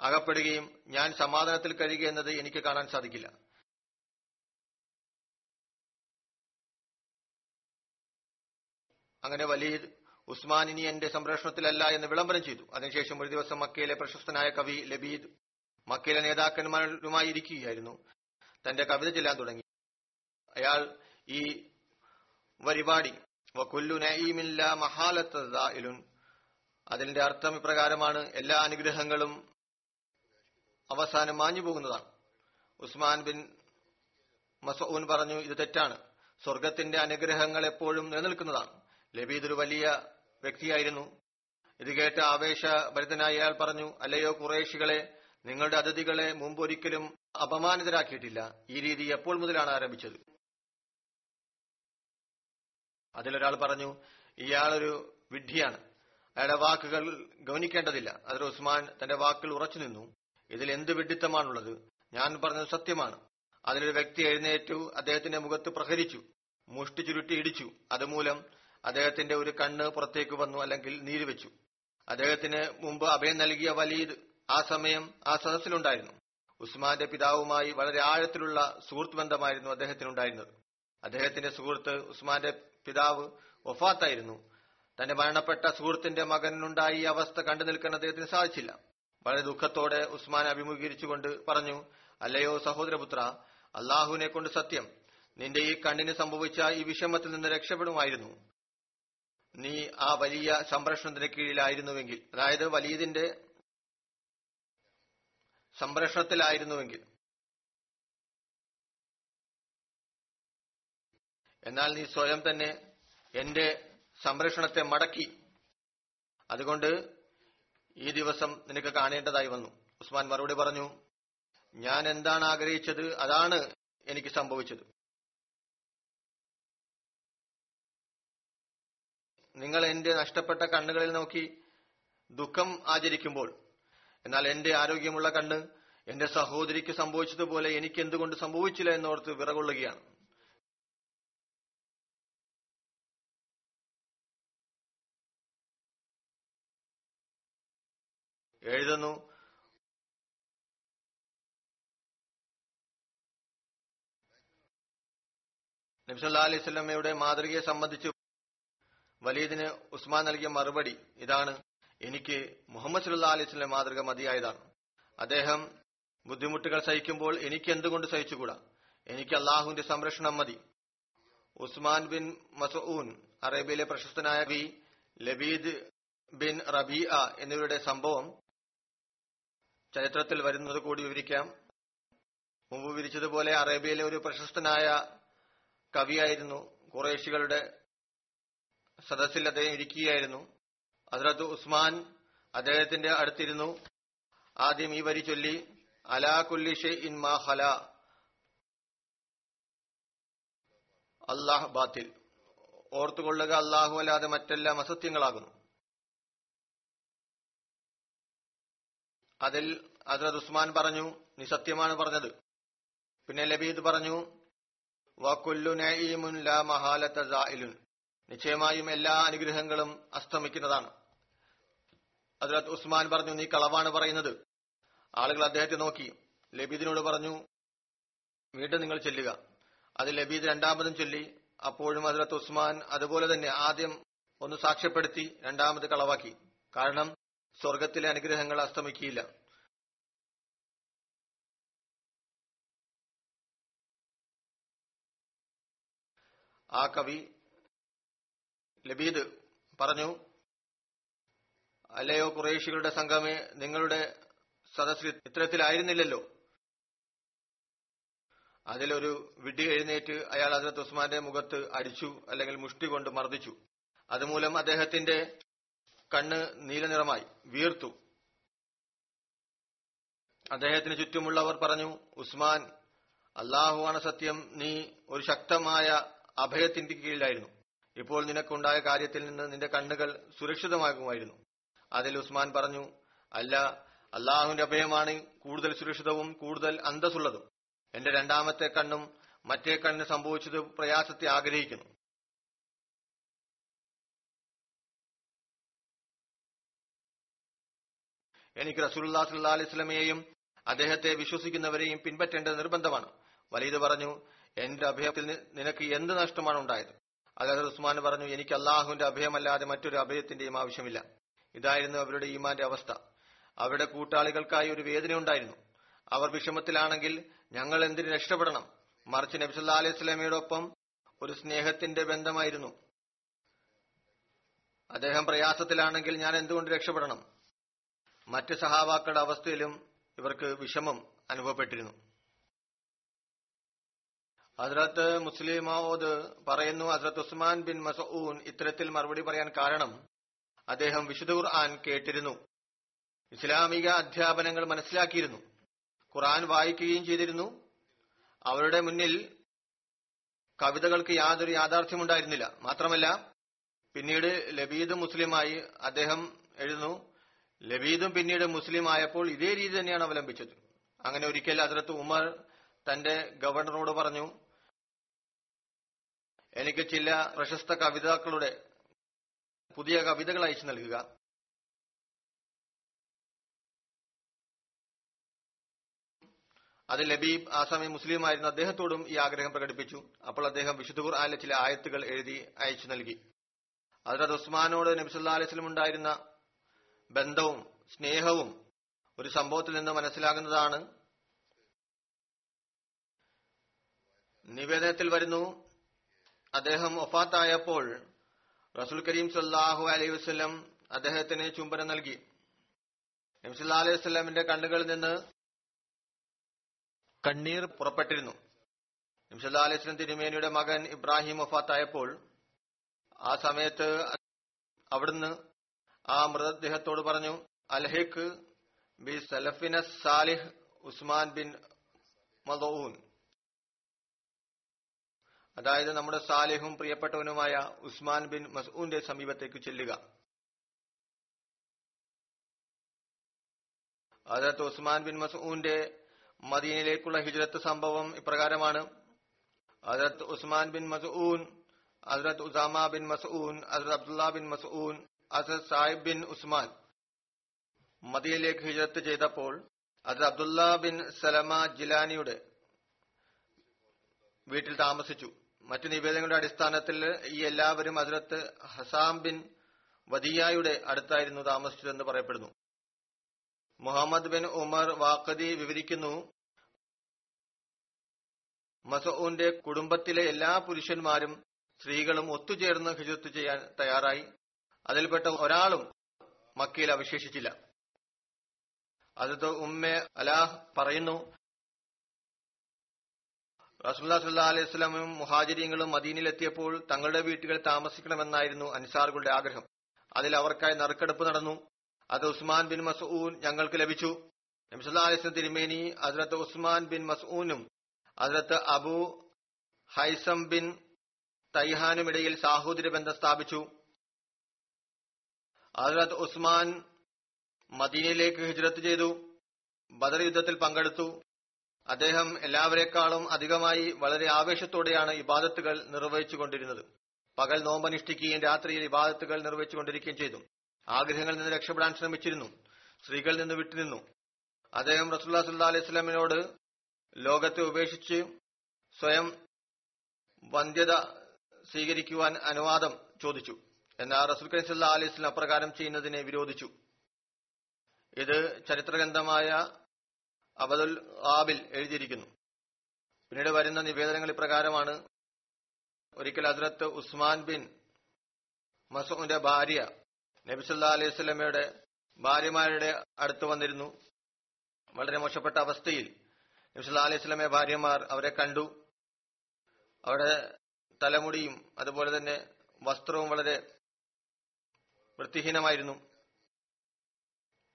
B: അകപ്പെടുകയും ഞാൻ സമാധാനത്തിൽ കഴിയുക എന്നത് എനിക്ക് കാണാൻ സാധിക്കില്ല. അങ്ങനെ വലീദ് ഉസ്മാൻ ഇനി എന്റെ സംരക്ഷണത്തിലല്ല എന്ന് വിളംബരം ചെയ്തു. അതിനുശേഷം ഒരു ദിവസം മക്കയിലെ പ്രശസ്തനായ കവി ലബീദ് മക്കയിലെ നേതാക്കന്മാരുമായി ഇരിക്കുകയായിരുന്നു. തന്റെ കവിത ചെല്ലാൻ തുടങ്ങി. അയാൾ ഈ പരിപാടി വക്കുല്ലു നഈമില്ല മഹാലത്തുൻ അതിന്റെ അർത്ഥം ഇപ്രകാരമാണ്. എല്ലാ അനുഗ്രഹങ്ങളും അവസാനം മാഞ്ഞു പോകുന്നതാണ്. ഉസ്മാൻ ബിൻ മസൂൻ പറഞ്ഞു ഇത് തെറ്റാണ്. സ്വർഗത്തിന്റെ അനുഗ്രഹങ്ങൾ എപ്പോഴും നിലനിൽക്കുന്നതാണ്. ലബീദ് ഒരു വലിയ വ്യക്തിയായിരുന്നു. ഇത് കേട്ട് ആവേശഭരിതനായ അയാൾ പറഞ്ഞു അല്ലയോ കുറേശികളെ നിങ്ങളുടെ അതിഥികളെ മുമ്പൊരിക്കലും അപമാനിതരാക്കിയിട്ടില്ല. ഈ രീതി എപ്പോൾ മുതലാണ് ആരംഭിച്ചത്? അതിലൊരാൾ പറഞ്ഞു ഇയാളൊരു വിഡ്ഢിയാണ്. അയാളുടെ വാക്കുകൾ ഗവനിക്കേണ്ടതില്ല. അതിൽ ഉസ്മാൻ തന്റെ വാക്കിൽ ഉറച്ചു നിന്നു. ഇതിൽ എന്ത് വിഡിത്തമാണുള്ളത്? ഞാൻ പറഞ്ഞത് സത്യമാണ്. അതിലൊരു വ്യക്തി എഴുന്നേറ്റു അദ്ദേഹത്തിന്റെ മുഖത്ത് പ്രഹരിച്ചു മുഷ്ടി ചുരുട്ടി ഇടിച്ചു. അതുമൂലം അദ്ദേഹത്തിന്റെ ഒരു കണ്ണ് പുറത്തേക്ക് വന്നു അല്ലെങ്കിൽ നീര് വെച്ചു. അദ്ദേഹത്തിന് മുമ്പ് അഭയം നൽകിയ വലീദ് ആ സമയം ആ സദസ്സിലുണ്ടായിരുന്നു. ഉസ്മാന്റെ പിതാവുമായി വളരെ ആഴത്തിലുള്ള സുഹൃത്ത് ബന്ധമായിരുന്നു അദ്ദേഹത്തിനുണ്ടായിരുന്നത്. അദ്ദേഹത്തിന്റെ സുഹൃത്ത് ഉസ്മാന്റെ പിതാവ് വഫാത്തായിരുന്നു. തന്റെ മരണപ്പെട്ട സുഹൃത്തിന്റെ മകനുണ്ടായ ഈ അവസ്ഥ കണ്ടു നിൽക്കാൻ അദ്ദേഹത്തിന് സാധിച്ചില്ല. വളരെ ദുഃഖത്തോടെ ഉസ്മാൻ അഭിമുഖീകരിച്ചുകൊണ്ട് പറഞ്ഞു അല്ലയോ സഹോദരപുത്ര അള്ളാഹുവിനെ കൊണ്ട് സത്യം നിന്റെ ഈ കണ്ണിന് സംഭവിച്ച ഈ വിഷമത്തിൽ നിന്ന് രക്ഷപ്പെടുമായിരുന്നു. നീ ആ വലിയ സംരക്ഷണത്തിന് കീഴിലായിരുന്നുവെങ്കിൽ അതായത് വലിയതിന്റെ സംരക്ഷണത്തിലായിരുന്നുവെങ്കിൽ. എന്നാൽ നീ സ്വയം തന്നെ എന്റെ സംരക്ഷണത്തെ മടക്കി. അതുകൊണ്ട് ഈ ദിവസം നിനക്ക് കാണേണ്ടതായി വന്നു. ഉസ്മാൻ മറുപടി പറഞ്ഞു ഞാൻ എന്താണ് ആഗ്രഹിച്ചത്? അതാണ് എനിക്ക് സംഭവിച്ചത്. നിങ്ങൾ എന്റെ നഷ്ടപ്പെട്ട കണ്ണുകളിൽ നോക്കി ദുഃഖം ആചരിക്കുമ്പോൾ എന്നാൽ എന്റെ ആരോഗ്യമുള്ള കണ്ണ് എന്റെ സഹോദരിക്ക് സംഭവിച്ചതുപോലെ എനിക്ക് എന്തുകൊണ്ട് സംഭവിച്ചില്ല എന്നോർത്ത് വിറകൊള്ളുകയാണ്. എഴുതുന്നു. നബ്സല്ലാ അലൈഹി സ്വലമയുടെ മാതൃകയെ സംബന്ധിച്ച് വലീദിന് ഉസ്മാൻ നൽകിയ മറുപടി ഇതാണ്. എനിക്ക് മുഹമ്മദ് സല്ലാ അലൈഹി സ്വലം മാതൃക മതിയായതാണ്. അദ്ദേഹം ബുദ്ധിമുട്ടുകൾ സഹിക്കുമ്പോൾ എനിക്ക് എന്തുകൊണ്ട് സഹിച്ചുകൂടാ? എനിക്ക് അള്ളാഹുവിന്റെ സംരക്ഷണം മതി. ഉസ്മാൻ ബിൻ മസൂൻ അറേബ്യയിലെ പ്രശസ്തനായ ബി ലബീദ് ബിൻ റബീഅ എന്നിവരുടെ സംഭവം ചരിത്രത്തിൽ വരുന്നത് കൂടി വിവരിക്കാം. മുമ്പ് വിരിച്ചതുപോലെ അറേബ്യയിലെ ഒരു പ്രശസ്തനായ കവിയായിരുന്നു. കുറേശികളുടെ സദസ്സിൽ അദ്ദേഹം ഇരിക്കുകയായിരുന്നു. അതിലത്ത് ഉസ്മാൻ അദ്ദേഹത്തിന്റെ അടുത്തിരുന്നു. ആദ്യം ഈ വരി ചൊല്ലി അലാ കുല്ലി ഇൻ മാ ഹല അള്ളാഹ് ബാത്തിൽ. ഓർത്തുകൊള്ളുക അള്ളാഹു അല്ലാതെ മറ്റെല്ലാം അസത്യങ്ങളാകുന്നു. അതിൽ ഹസ്രത് ഉസ്മാൻ പറഞ്ഞു നീ സത്യമാണ് പറഞ്ഞത്. പിന്നെ ലബീദ് പറഞ്ഞു നിശ്ചയമായും എല്ലാ അനുഗ്രഹങ്ങളും അസ്തമിക്കുന്നതാണ്. ഹസ്രത് ഉസ്മാൻ പറഞ്ഞു നീ കളവാണ് പറയുന്നത്. ആളുകൾ അദ്ദേഹത്തെ നോക്കി. ലബീദിനോട് പറഞ്ഞു വീണ്ടും നിങ്ങൾ ചെല്ലുക. അത് ലബീദ് രണ്ടാമതും ചൊല്ലി. അപ്പോഴും ഹസ്രത്ത് ഉസ്മാൻ അതുപോലെ തന്നെ ആദ്യം ഒന്ന് സാക്ഷ്യപ്പെടുത്തി രണ്ടാമത് കളവാക്കി. കാരണം സ്വർഗത്തിലെ അനുഗ്രഹങ്ങൾ അസ്തമിക്കില്ല ആ കവി ലബീദ് പറഞ്ഞു അല്ലയോ കുറേശികളുടെ സംഘമേ നിങ്ങളുടെ സദസ്സിൽ ഇത്തരത്തിലായിരുന്നില്ലല്ലോ. അതിലൊരു വിഡി എഴുന്നേറ്റ് അയാൾ ഹസരത്ത് ഉസ്മാന്റെ മുഖത്ത് അടിച്ചു അല്ലെങ്കിൽ മുഷ്ടി കൊണ്ട് മർദ്ദിച്ചു. അതുമൂലം അദ്ദേഹത്തിന്റെ കണ്ണ് നീലനിറമായി വീർത്തു. അദ്ദേഹത്തിന് ചുറ്റുമുള്ളവർ പറഞ്ഞു ഉസ്മാൻ അള്ളാഹുവാണ് സത്യം. നീ ഒരു ശക്തമായ അഭയത്തിന്റെ കീഴിലായിരുന്നു. ഇപ്പോൾ നിനക്കുണ്ടായ കാര്യത്തിൽ നിന്ന് നിന്റെ കണ്ണുകൾ സുരക്ഷിതമാകുമായിരുന്നു. അതിൽ ഉസ്മാൻ പറഞ്ഞു അല്ല അള്ളാഹുവിന്റെ അഭയമാണ് കൂടുതൽ സുരക്ഷിതവും കൂടുതൽ അന്തസ്സുള്ളതും. എന്റെ രണ്ടാമത്തെ കണ്ണും മറ്റേ കണ്ണിന് സംഭവിച്ചത് പ്രയാസത്തെ ആഗ്രഹിക്കുന്നു. എനിക്ക് റസൂലുല്ലാ സല്ലാ അലൈഹി സ്വലമയെയും അദ്ദേഹത്തെ വിശ്വസിക്കുന്നവരെയും പിൻപറ്റേണ്ടത് നിർബന്ധമാണ്. വലീദ് പറഞ്ഞു എന്റെ അഭയത്തിൽ നിനക്ക് എന്ത് നഷ്ടമാണ് ഉണ്ടായത്? അതായത് ഉസ്മാൻ പറഞ്ഞു എനിക്ക് അള്ളാഹുവിന്റെ അഭയമല്ലാതെ മറ്റൊരു അഭയത്തിന്റെയും ആവശ്യമില്ല. ഇതായിരുന്നു അവരുടെ ഈമാന്റെ അവസ്ഥ. അവരുടെ കൂട്ടാളികൾക്കായി ഒരു വേദന ഉണ്ടായിരുന്നു. അവർ വിഷമത്തിലാണെങ്കിൽ ഞങ്ങൾ എന്തിന് രക്ഷപ്പെടണം? മറിച്ച് നബിസല്ലാ അലൈഹി സ്വലമയോടൊപ്പം ഒരു സ്നേഹത്തിന്റെ ബന്ധമായിരുന്നു. അദ്ദേഹം പ്രയാസത്തിലാണെങ്കിൽ ഞാൻ എന്തുകൊണ്ട് രക്ഷപ്പെടണം? മറ്റ് സഹാവാക്കളുടെ അവസ്ഥയിലും ഇവർക്ക് വിഷമം അനുഭവപ്പെട്ടിരുന്നു. ഹസ്രത്ത് മഹോദ് പറയുന്നു ഹസ്രത്ത് ഉസ്മാൻ ബിൻ മസൂൻ ഇത്തരത്തിൽ മറുപടി പറയാൻ കാരണം അദ്ദേഹം വിശുദ്ധ ഖുർആൻ കേട്ടിരുന്നു. ഇസ്ലാമിക അധ്യാപനങ്ങൾ മനസ്സിലാക്കിയിരുന്നു. ഖുർആൻ വായിക്കുകയും ചെയ്തിരുന്നു. അവരുടെ മുന്നിൽ കവിതകൾക്ക് യാതൊരു യാഥാർത്ഥ്യമുണ്ടായിരുന്നില്ല. മാത്രമല്ല പിന്നീട് ലബീദ് മുസ്ലിമായി അദ്ദേഹം എഴുതുന്നു ലബീദും പിന്നീട് മുസ്ലിം ആയപ്പോൾ ഇതേ രീതി തന്നെയാണ് അവലംബിച്ചത്. അങ്ങനെ ഒരിക്കൽ അതിർത്ത് ഉമർ തന്റെ ഗവർണറോട് പറഞ്ഞു എനിക്ക് ചില പ്രശസ്ത കവിതാക്കളുടെ പുതിയ കവിതകൾ അയച്ചു നൽകുക. അത് ലബീബ് ആ സമയം മുസ്ലിം ആയിരുന്ന അദ്ദേഹത്തോടും ഈ ആഗ്രഹം പ്രകടിപ്പിച്ചു. അപ്പോൾ അദ്ദേഹം വിശുദ്ധ ഖുർആാനിലെ ചില ആയത്തുകൾ എഴുതി അയച്ചു നൽകി. ഹസ്രത് ഉസ്മാനോട് നബിസുല്ലാ അലൈസ്ലം ഉണ്ടായിരുന്ന ബന്ധവും സ്നേഹവും ഒരു സംഭവത്തിൽ നിന്ന് മനസ്സിലാകുന്നതാണ്. നിവേദനത്തിൽ വരുന്നു അദ്ദേഹം ഒഫാത്തായപ്പോൾ റസൂൽ കരീം സല്ലാഹു അലൈഹി വസ്ലം അദ്ദേഹത്തിന് ചുംബനം നൽകി. നബ്സുല്ലാ അലൈഹി വസ്ലമിന്റെ കണ്ണുകളിൽ നിന്ന് കണ്ണീർ പുറപ്പെട്ടിരുന്നു. നബ്സുല്ലാ അലൈഹി വസ്ലം തിരുമേനിയുടെ മകൻ ഇബ്രാഹിം ഒഫാത്തായപ്പോൾ ആ സമയത്ത് അവിടുന്ന് ആ മൃതദേഹത്തോട് പറഞ്ഞു അൽഹിഖ് ബി സലഫിന സാലിഹ് ഉസ്മാൻ ബിൻ മദൂൻ അതായത് നമ്മുടെ സാലിഹും പ്രിയപ്പെട്ടവനുമായ ഉസ്മാൻ ബിൻ മസൂന്റെ സമീപത്തേക്ക് ചെല്ലുക. അതത് ഉസ്മാൻ ബിൻ മസൂന്റെ മദീനയിലേക്കുള്ള ഹിജ്രത്ത് സംഭവം ഇപ്രകാരമാണ്. അതിനകത്ത് ഉസ്മാൻ ബിൻ മസൂൻ ഹസ്രത്ത് ഉസാമ ബിൻ മസൂൻ ഹസ്രത്ത് Abdullah bin Mazoon Hazrat Sahib bin Usman മദിയയിലേക്ക് ഹിജറത്ത് ചെയ്തപ്പോൾ അത് അബ്ദുല്ല ബിൻ സലമ ജിലാനിയുടെ വീട്ടിൽ താമസിച്ചു. മറ്റ് നിവേദനങ്ങളുടെ അടിസ്ഥാനത്തിൽ ഈ എല്ലാവരും അതിലത്ത് ഹസാം ബിൻ വദിയായുടെ അടുത്തായിരുന്നു താമസിച്ചതെന്ന് പറയപ്പെടുന്നു. മുഹമ്മദ് ബിൻ ഉമർ വാക്കദി വിവരിക്കുന്നു മസൂന്റെ കുടുംബത്തിലെ എല്ലാ പുരുഷന്മാരും സ്ത്രീകളും ഒത്തുചേർന്ന് ഹിജത്ത് ചെയ്യാൻ തയ്യാറായി. അതിൽപ്പെട്ട ഒരാളും മക്കയിൽ അവശേഷിച്ചില്ല. അത് ഉമ്മ അലാഹ് പറയുന്നു റസൂല്ലാ സല്ലാ അലൈഹി സ്വലാമും മുഹാജിരിയങ്ങളും മദീനിലെത്തിയപ്പോൾ തങ്ങളുടെ വീട്ടുകളിൽ താമസിക്കണമെന്നായിരുന്നു അൻസാറുകളുടെ ആഗ്രഹം. അതിൽ അവർക്കായി നറുക്കെടുപ്പ് നടന്നു. അത് ഉസ്മാൻ ബിൻ മസൂൻ ഞങ്ങൾക്ക് ലഭിച്ചു. നബിസല്ലാ അലൈഹി തിരുമേനി അതിലത്ത് ഉസ്മാൻ ബിൻ മസൂനും അതിലത്ത് അബു ഹൈസം ബിൻ തൈഹാനുമിടയിൽ സാഹോദര്യ ബന്ധം സ്ഥാപിച്ചു. ഹസ്രത്ത് ഉസ്മാൻ മദീനയിലേക്ക് ഹിജ്രത്ത് ചെയ്തു. ബദർ യുദ്ധത്തിൽ പങ്കെടുത്തു. അദ്ദേഹം എല്ലാവരെക്കാളും അധികമായി വളരെ ആവേശത്തോടെയാണ് ഇബാദത്തുകൾ നിർവഹിച്ചുകൊണ്ടിരുന്നത്. പകൽ നോമ്പനുഷ്ഠിക്കുകയും രാത്രിയിൽ ഇബാദത്തുകൾ നിർവഹിച്ചുകൊണ്ടിരിക്കുകയും ചെയ്തു. ആഗ്രഹങ്ങളിൽ നിന്ന് രക്ഷപ്പെടാൻ ശ്രമിച്ചിരുന്നു. സ്ത്രീകളിൽ നിന്ന് വിട്ടുനിന്നു. അദ്ദേഹം റസൂല്ലാ സുല്ലാ അലൈഹി സ്വലാമിനോട് ലോകത്തെ ഉപേക്ഷിച്ച് സ്വയം വന്ധ്യത സ്വീകരിക്കുവാൻ അനുവാദം ചോദിച്ചു. എന്നാൽ റസൂൽ കരീം സല്ലാ അലൈഹി സ്വലം അപ്രകാരം ചെയ്യുന്നതിനെ വിരോധിച്ചു. ഇത് ചരിത്രഗ്രന്ഥമായ അബദുൽ ആബിൽ എഴുതിയിരിക്കുന്നു. പിന്നീട് വരുന്ന നിവേദനങ്ങൾ ഇപ്രകാരമാണ്. ഒരിക്കൽ ഹസ്രത്ത് ഉസ്മാൻ ബിൻ മസൂന്റെ ഭാര്യ നബിസല്ലാ അലൈഹി സ്വലമയുടെ ഭാര്യമാരുടെ അടുത്ത് വന്നിരുന്നു. വളരെ മോശപ്പെട്ട അവസ്ഥയിൽ നബിസല്ലാ അലൈഹി സ്വലമെ ഭാര്യമാർ അവരെ കണ്ടു. അവരുടെ തലമുടിയും അതുപോലെ തന്നെ വസ്ത്രവും വളരെ വൃത്തിഹീനമായിരുന്നു.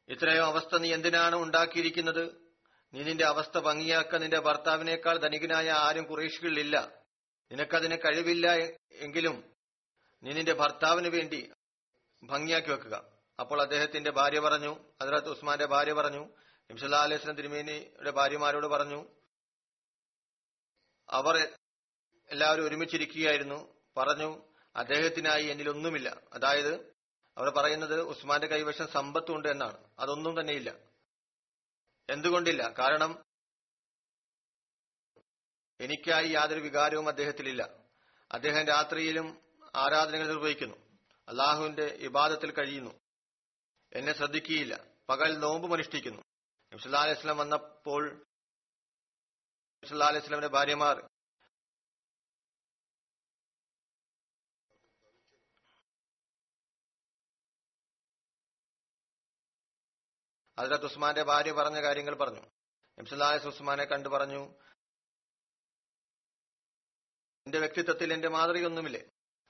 B: ഇത്രയോ അവസ്ഥ നീ എന്തിനാണ് ഉണ്ടാക്കിയിരിക്കുന്നത്? നീ നിന്റെ അവസ്ഥ ഭംഗിയാക്ക നിന്റെ ഭർത്താവിനേക്കാൾ ധനികനായ ആരും കുറേശികളിലില്ല നിനക്കതിന് കഴിവില്ല എങ്കിലും നീ നിന്റെ ഭർത്താവിന് വേണ്ടി ഭംഗിയാക്കി വെക്കുക. അപ്പോൾ അദ്ദേഹത്തിന്റെ ഭാര്യ പറഞ്ഞു അതിലത്ത് ഉസ്മാന്റെ ഭാര്യ പറഞ്ഞു നിംസല്ലാ അലൈഹി തിരുമേനിയുടെ ഭാര്യമാരോട് പറഞ്ഞു അവർ എല്ലാവരും ഒരുമിച്ചിരിക്കുകയായിരുന്നു. പറഞ്ഞു അദ്ദേഹത്തിനായി എന്നിലൊന്നുമില്ല. അതായത് അവർ പറയുന്നത് ഉസ്മാന്റെ കൈവശം സമ്പത്തുണ്ട് എന്നാണ്. അതൊന്നും തന്നെയില്ല. എന്തുകൊണ്ടില്ല? കാരണം എനിക്കായി യാതൊരു വികാരവും അദ്ദേഹത്തിലില്ല. അദ്ദേഹം രാത്രിയിലും ആരാധനകൾ നിർവഹിക്കുന്നു. അള്ളാഹുവിന്റെ ഇബാദത്തിൽ കഴിയുന്നു. എന്നെ ശ്രദ്ധിക്കുകയില്ല. പകൽ നോമ്പും അനുഷ്ഠിക്കുന്നു. നബ്സല്ലാ അലൈഹി വന്നപ്പോൾ നബ്സല്ലാ അലൈഹി സ്വലമിന്റെ ഭാര്യമാർ ഹജറത്ത് ഉസ്മാന്റെ ഭാര്യ പറഞ്ഞ കാര്യങ്ങൾ പറഞ്ഞു. നബ്സല്ലാസ് ഉസ്മാനെ കണ്ടു പറഞ്ഞു. എന്റെ വ്യക്തിത്വത്തിൽ എന്റെ മാതൃകയൊന്നുമില്ലേ?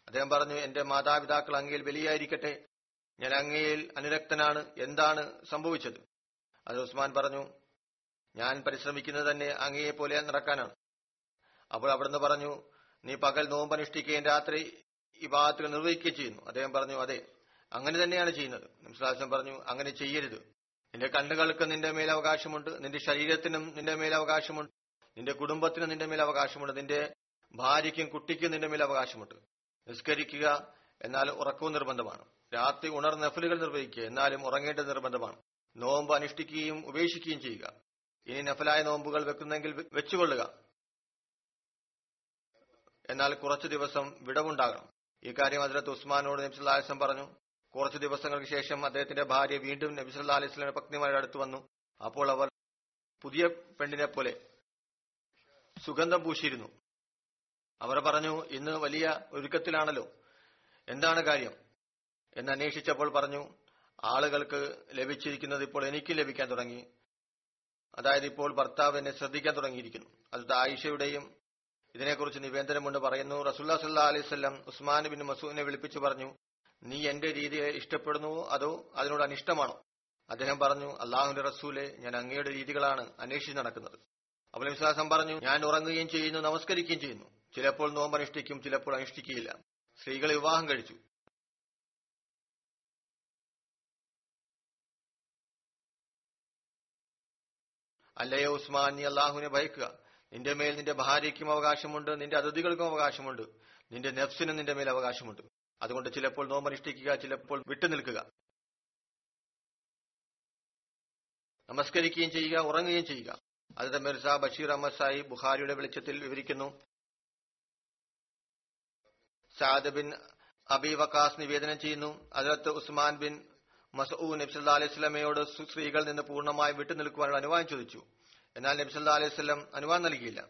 B: അദ്ദേഹം പറഞ്ഞു എന്റെ മാതാപിതാക്കൾ അങ്ങയിൽ വലിയായിരിക്കട്ടെ ഞാൻ അങ്ങയിൽ അനുരക്തനാണ്. എന്താണ് സംഭവിച്ചത്? അത് ഉസ്മാൻ പറഞ്ഞു ഞാൻ പരിശ്രമിക്കുന്നത് തന്നെ അങ്ങയെ പോലെ നടക്കാനാണ്. അപ്പോൾ അവിടുന്ന് പറഞ്ഞു നീ പകൽ നോമ്പനുഷ്ഠിക്കുകയും രാത്രി ഈ ഭാഗത്തുകൾ നിർവഹിക്കുകയും ചെയ്യുന്നു. അദ്ദേഹം പറഞ്ഞു അതെ അങ്ങനെ തന്നെയാണ് ചെയ്യുന്നത്. നിംസ്ലാസം പറഞ്ഞു അങ്ങനെ ചെയ്യരുത്. നിന്റെ കണ്ണുകൾക്ക് നിന്റെ മേൽ അവകാശമുണ്ട് നിന്റെ ശരീരത്തിനും നിന്റെ മേൽ അവകാശമുണ്ട് നിന്റെ കുടുംബത്തിനും നിന്റെ മേൽ അവകാശമുണ്ട് നിന്റെ ഭാര്യയ്ക്കും കുട്ടിക്കും നിന്റെ മേൽ അവകാശമുണ്ട്. നിസ്കരിക്കുക എന്നാൽ ഉറക്കവും നിർബന്ധമാണ്. രാത്രി ഉണർ നഫലുകൾ നിർവഹിക്കുക എന്നാലും ഉറങ്ങേണ്ടത് നിർബന്ധമാണ്. നോമ്പ് അനുഷ്ഠിക്കുകയും ഉപേക്ഷിക്കുകയും ചെയ്യുക. ഇനി നഫലായ നോമ്പുകൾ വെക്കുന്നെങ്കിൽ വെച്ചുകൊള്ളുക. എന്നാൽ കുറച്ചു ദിവസം വിടവുണ്ടാകണം. ഈ കാര്യം അതിലത്ത് ഉസ്മാനോട് നബ്സുല്ലാസം പറഞ്ഞു. കുറച്ചു ദിവസങ്ങൾക്ക് ശേഷം അദ്ദേഹത്തിന്റെ ഭാര്യ വീണ്ടും നബി സല്ലാ അലൈഹി സ്വലമിന്റെ പത്നിമാരുടെ അടുത്ത് വന്നു. അപ്പോൾ അവർ പുതിയ പെണ്ണിനെ പോലെ സുഗന്ധം പൂശിയിരുന്നു. അവർ പറഞ്ഞു ഇന്ന് വലിയ ഒരുക്കത്തിലാണല്ലോ. എന്താണ് കാര്യം? എന്ന് അന്വേഷിച്ചപ്പോൾ പറഞ്ഞു ആളുകൾക്ക് ലഭിച്ചിരിക്കുന്നത് ഇപ്പോൾ എനിക്ക് ലഭിക്കാൻ തുടങ്ങി. അതായത് ഇപ്പോൾ ഭർത്താവ് എന്നെ ശ്രദ്ധിക്കാൻ തുടങ്ങിയിരിക്കുന്നു. അത് ആയിഷയുടെയും ഇതിനെക്കുറിച്ച് നിവേദനമുണ്ട് പറയുന്നു. റസുല്ലാ സല്ലാ അലൈവല്ലം ഉസ്മാൻ ബിൻ മസൂദിനെ വിളിപ്പിച്ചു പറഞ്ഞു നീ എന്റെ രീതിയെ ഇഷ്ടപ്പെടുന്നുവോ അതോ അതിനോട് അനിഷ്ടമാണോ? അദ്ദേഹം പറഞ്ഞു അള്ളാഹുന്റെ റസൂലെ ഞാൻ അങ്ങയുടെ രീതികളാണ് അന്വേഷിച്ച് നടക്കുന്നത്. അപ്പോൾ വിശ്വാസം പറഞ്ഞു ഞാൻ ഉറങ്ങുകയും ചെയ്യുന്നു നമസ്കരിക്കുകയും ചെയ്യുന്നു. ചിലപ്പോൾ നോമ്പ് അനുഷ്ഠിക്കും ചിലപ്പോൾ അനുഷ്ഠിക്കുകയില്ല. സ്ത്രീകളെ വിവാഹം കഴിച്ചു. അല്ലയോ ഉസ്മാൻ നീ അള്ളാഹുവിനെ ഭയക്കുക. നിന്റെ മേൽ നിന്റെ ഭാര്യയ്ക്കും അവകാശമുണ്ട് നിന്റെ അതിഥികൾക്കും അവകാശമുണ്ട്. നിന്റെ നെഫ്സിനും നിന്റെ മേൽ അവകാശമുണ്ട്. അതുകൊണ്ട് ചിലപ്പോൾ നോമനുഷ്ഠിക്കുക ചിലപ്പോൾ വിട്ടുനിൽക്കുക നമസ്കരിക്കുകയും ചെയ്യുക ഉറങ്ങുകയും ചെയ്യുക. അതിന്റെ മിർസ ബഷീർ അഹമ്മദ് സായി ബുഹാരിയുടെ വെളിച്ചത്തിൽ വിവരിക്കുന്നു. സാദ് ബിൻ അബി വക്കാസ് നിവേദനം ചെയ്യുന്നു. അതിലത്ത് ഉസ്മാൻ ബിൻ മസൂ നബ്സല്ലാ അലൈഹി സ്വലമയോട് സ്ത്രീകൾ നിന്ന് പൂർണമായി വിട്ടുനിൽക്കുവാനുള്ള അനുവാദം ചോദിച്ചു. എന്നാൽ നബ്സല്ലാ അലൈഹി സ്വലം അനുവാദം നൽകിയില്ല.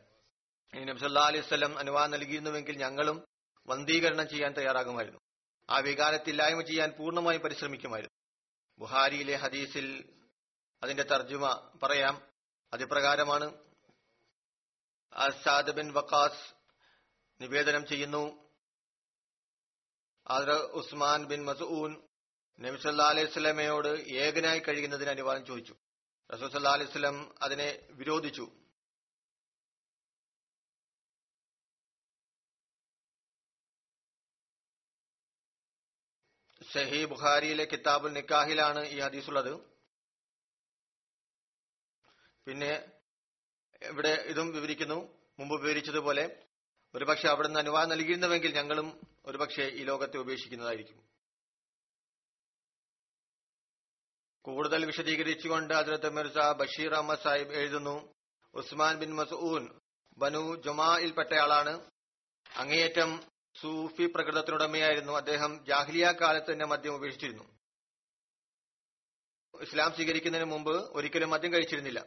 B: ഇനി നബ്സല്ലാ അലൈഹി സ്വലം അനുവാദം നൽകിയിരുന്നുവെങ്കിൽ ഞങ്ങളും വന്ധീകരണം ചെയ്യാൻ തയ്യാറാകുമായിരുന്നു. ആ വികാരത്തില്ലായ്മ ചെയ്യാൻ പൂർണമായും പരിശ്രമിക്കുമായിരുന്നു. ബുഹാരിയിലെ ഹദീസിൽ അതിന്റെ തർജുമ പറയാം. അതിപ്രകാരമാണ് അസാദ് ബിൻ വക്കാസ് നിവേദനം ചെയ്യുന്നു. ആദ്ര ഉസ്മാൻ ബിൻ മസൂൻ നബി സല്ലാ അലൈഹി സ്വലമയോട് ഏകനായി കഴിയുന്നതിന് അനുവാദം ചോദിച്ചു. റസൂൽ സല്ലാ അലൈഹി സ്വലം അതിനെ വിരോധിച്ചു. ഷഹി ബുഖാരിയിലെ കിതാബുൽ നിക്കാഹിലാണ് ഈ ഹദീസ് ഉള്ളത് പിന്നെ ഇവിടെ ഇതും വിവരിക്കുന്നു. മുമ്പ് വിവരിച്ചതുപോലെ ഒരുപക്ഷെ അവിടുന്ന് അനുവാദം നൽകിയിരുന്നുവെങ്കിൽ ഞങ്ങളും ഒരുപക്ഷെ ഈ ലോകത്തെ ഉപേക്ഷിക്കുന്നതായിരിക്കും. കൂടുതൽ വിശദീകരിച്ചുകൊണ്ട് അതിർത്ത് മിർസ ബഷീർ അഹമ്മദ് സാഹിബ് എഴുതുന്നു ഉസ്മാൻ ബിൻ മസൂൻ ബനു ജുമായിൽപ്പെട്ടയാളാണ് അങ്ങേയറ്റം സൂഫി പ്രകൃതത്തിനുടമയായിരുന്നു അദ്ദേഹം. ജാഹ്ലിയ കാലത്ത് തന്നെ മദ്യം ഉപേക്ഷിച്ചിരുന്നു. ഇസ്ലാം സ്വീകരിക്കുന്നതിന് മുമ്പ് ഒരിക്കലും മദ്യം കഴിച്ചിരുന്നില്ല.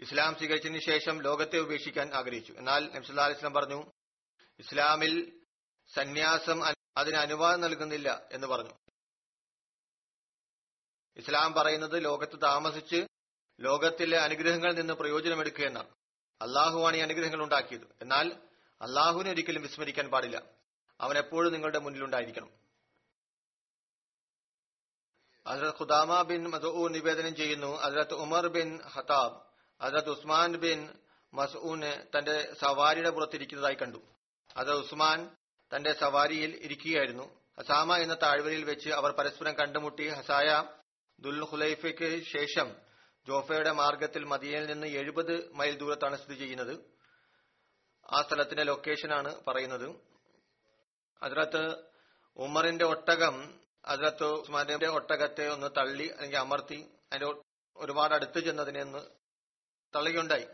B: ഇസ്ലാം സ്വീകരിച്ചതിന് ശേഷം ലോകത്തെ ഉപേക്ഷിക്കാൻ ആഗ്രഹിച്ചു. എന്നാൽ നബ്സല്ലാ അലിസ്ലാം പറഞ്ഞു ഇസ്ലാമിൽ സന്യാസം അതിന് അനുവാദം നൽകുന്നില്ല എന്ന് പറഞ്ഞു. ഇസ്ലാം പറയുന്നത് ലോകത്ത് താമസിച്ച് ലോകത്തിലെ അനുഗ്രഹങ്ങളിൽ നിന്ന് പ്രയോജനമെടുക്കുക എന്നാണ്. അള്ളാഹുവാണ് ഈ അനുഗ്രഹങ്ങൾ ഉണ്ടാക്കിയത്. എന്നാൽ അള്ളാഹുവിനെ ഒരിക്കലും വിസ്മരിക്കാൻ പാടില്ല. അവൻ എപ്പോഴും നിങ്ങളുടെ മുന്നിലുണ്ടായിരിക്കണം. ഹസരത് ഖുദാമ ബിൻ മസൂൻ നിവേദനം ചെയ്യുന്നു. ഹസരത്ത് ഉമർ ബിൻ ഹതാബ് ഹസരത്ത് ഉസ്മാൻ ബിൻ മസൂന് തന്റെ സവാരിയുടെ പുറത്തിരിക്കുന്നതായി കണ്ടു. അത് ഉസ്മാൻ തന്റെ സവാരിയിൽ ഇരിക്കുകയായിരുന്നു. ഹസാമ എന്ന താഴ്വരയിൽ വെച്ച് അവർ പരസ്പരം കണ്ടുമുട്ടി. ഹസായ ദുൽ ഹുലൈഫയ്ക്ക് ശേഷം ജോഫയുടെ മാർഗത്തിൽ മദീനയിൽ നിന്ന് എഴുപത് മൈൽ ദൂരത്താണ് സ്ഥിതി ചെയ്യുന്നത്. ആ സ്ഥലത്തിന്റെ ലൊക്കേഷനാണ് പറയുന്നത്. അതിനകത്ത് ഉമറിന്റെ ഒട്ടകം അതിനകത്ത് ഉസ്മാന്റെ ഒട്ടകത്തെ ഒന്ന് തള്ളി അല്ലെങ്കിൽ അമർത്തി അതിന്റെ ഒരുപാട് അടുത്ത് ചെന്നതിനെ ഒന്ന് തള്ളുകയുണ്ടായി.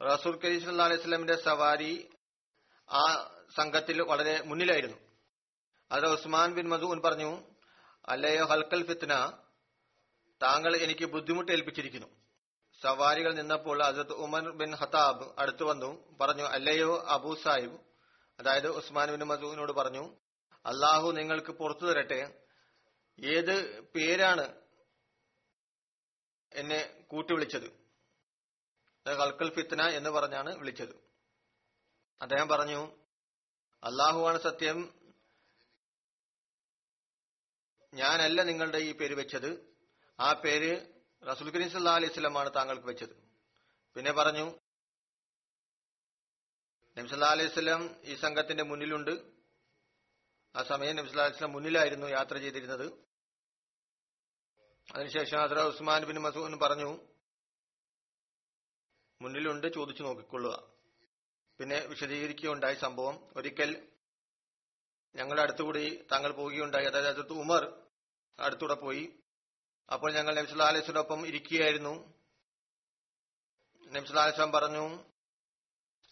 B: റസൂൽ കരീസ് അലൈഹി സ്വലമിന്റെ സവാരി ആ സംഘത്തിൽ വളരെ മുന്നിലായിരുന്നു. അത് ഉസ്മാൻ ബിൻ മധുൻ പറഞ്ഞു അല്ലയോ ഹൽക്കൽ ഫിത്ന താങ്കൾ എനിക്ക് ബുദ്ധിമുട്ട് ഏൽപ്പിച്ചിരിക്കുന്നു. സവാരികൾ നിന്നപ്പോൾ അസത്ത് ഉമർ ബിൻ ഹത്താബ് അടുത്തു വന്നു പറഞ്ഞു അല്ലയോ അബൂ സാഹിബ് അതായത് ഉസ്മാൻ ബിൻ മസൂദിനോട് പറഞ്ഞു അള്ളാഹു നിങ്ങൾക്ക് പുറത്തു തരട്ടെ. ഏത് പേരാണ് എന്നെ കൂട്ടി കൽക്കൽ ഫിത്തന എന്ന് പറഞ്ഞാണ് വിളിച്ചത്. അദ്ദേഹം പറഞ്ഞു അള്ളാഹുവാണ് സത്യം. ഞാനല്ല നിങ്ങളുടെ ഈ പേര് വെച്ചത്. ആ പേര് റസൂൽ കരീം സല്ലാ അലൈഹി സ്വലമാണ് താങ്കൾക്ക് വെച്ചത്. പിന്നെ പറഞ്ഞു നബ്സല്ലാ അലൈഹി സ്വലം ഈ സംഘത്തിന്റെ മുന്നിലുണ്ട്. ആ സമയം നബ്സല്ലാ അലൈഹി സ്വലം മുന്നിലായിരുന്നു യാത്ര ചെയ്തിരുന്നത്. അതിനുശേഷം ഹസര ഉസ്മാൻ ബിൻ മസൂൻ പറഞ്ഞു മുന്നിലുണ്ട് ചോദിച്ചു നോക്കിക്കൊള്ളുക. പിന്നെ വിശദീകരിക്കുകയുണ്ടായി സംഭവം. ഒരിക്കൽ ഞങ്ങളുടെ അടുത്തുകൂടി താങ്കൾ പോവുകയുണ്ടായി. അതായത് അതിർത്ത് ഉമർ അടുത്തൂടെ പോയി. അപ്പോൾ ഞങ്ങൾ നബ്സുല്ലാ അലൈഹിനൊപ്പം ഇരിക്കുകയായിരുന്നു. നബ്സുല്ലാ സ്വലം പറഞ്ഞു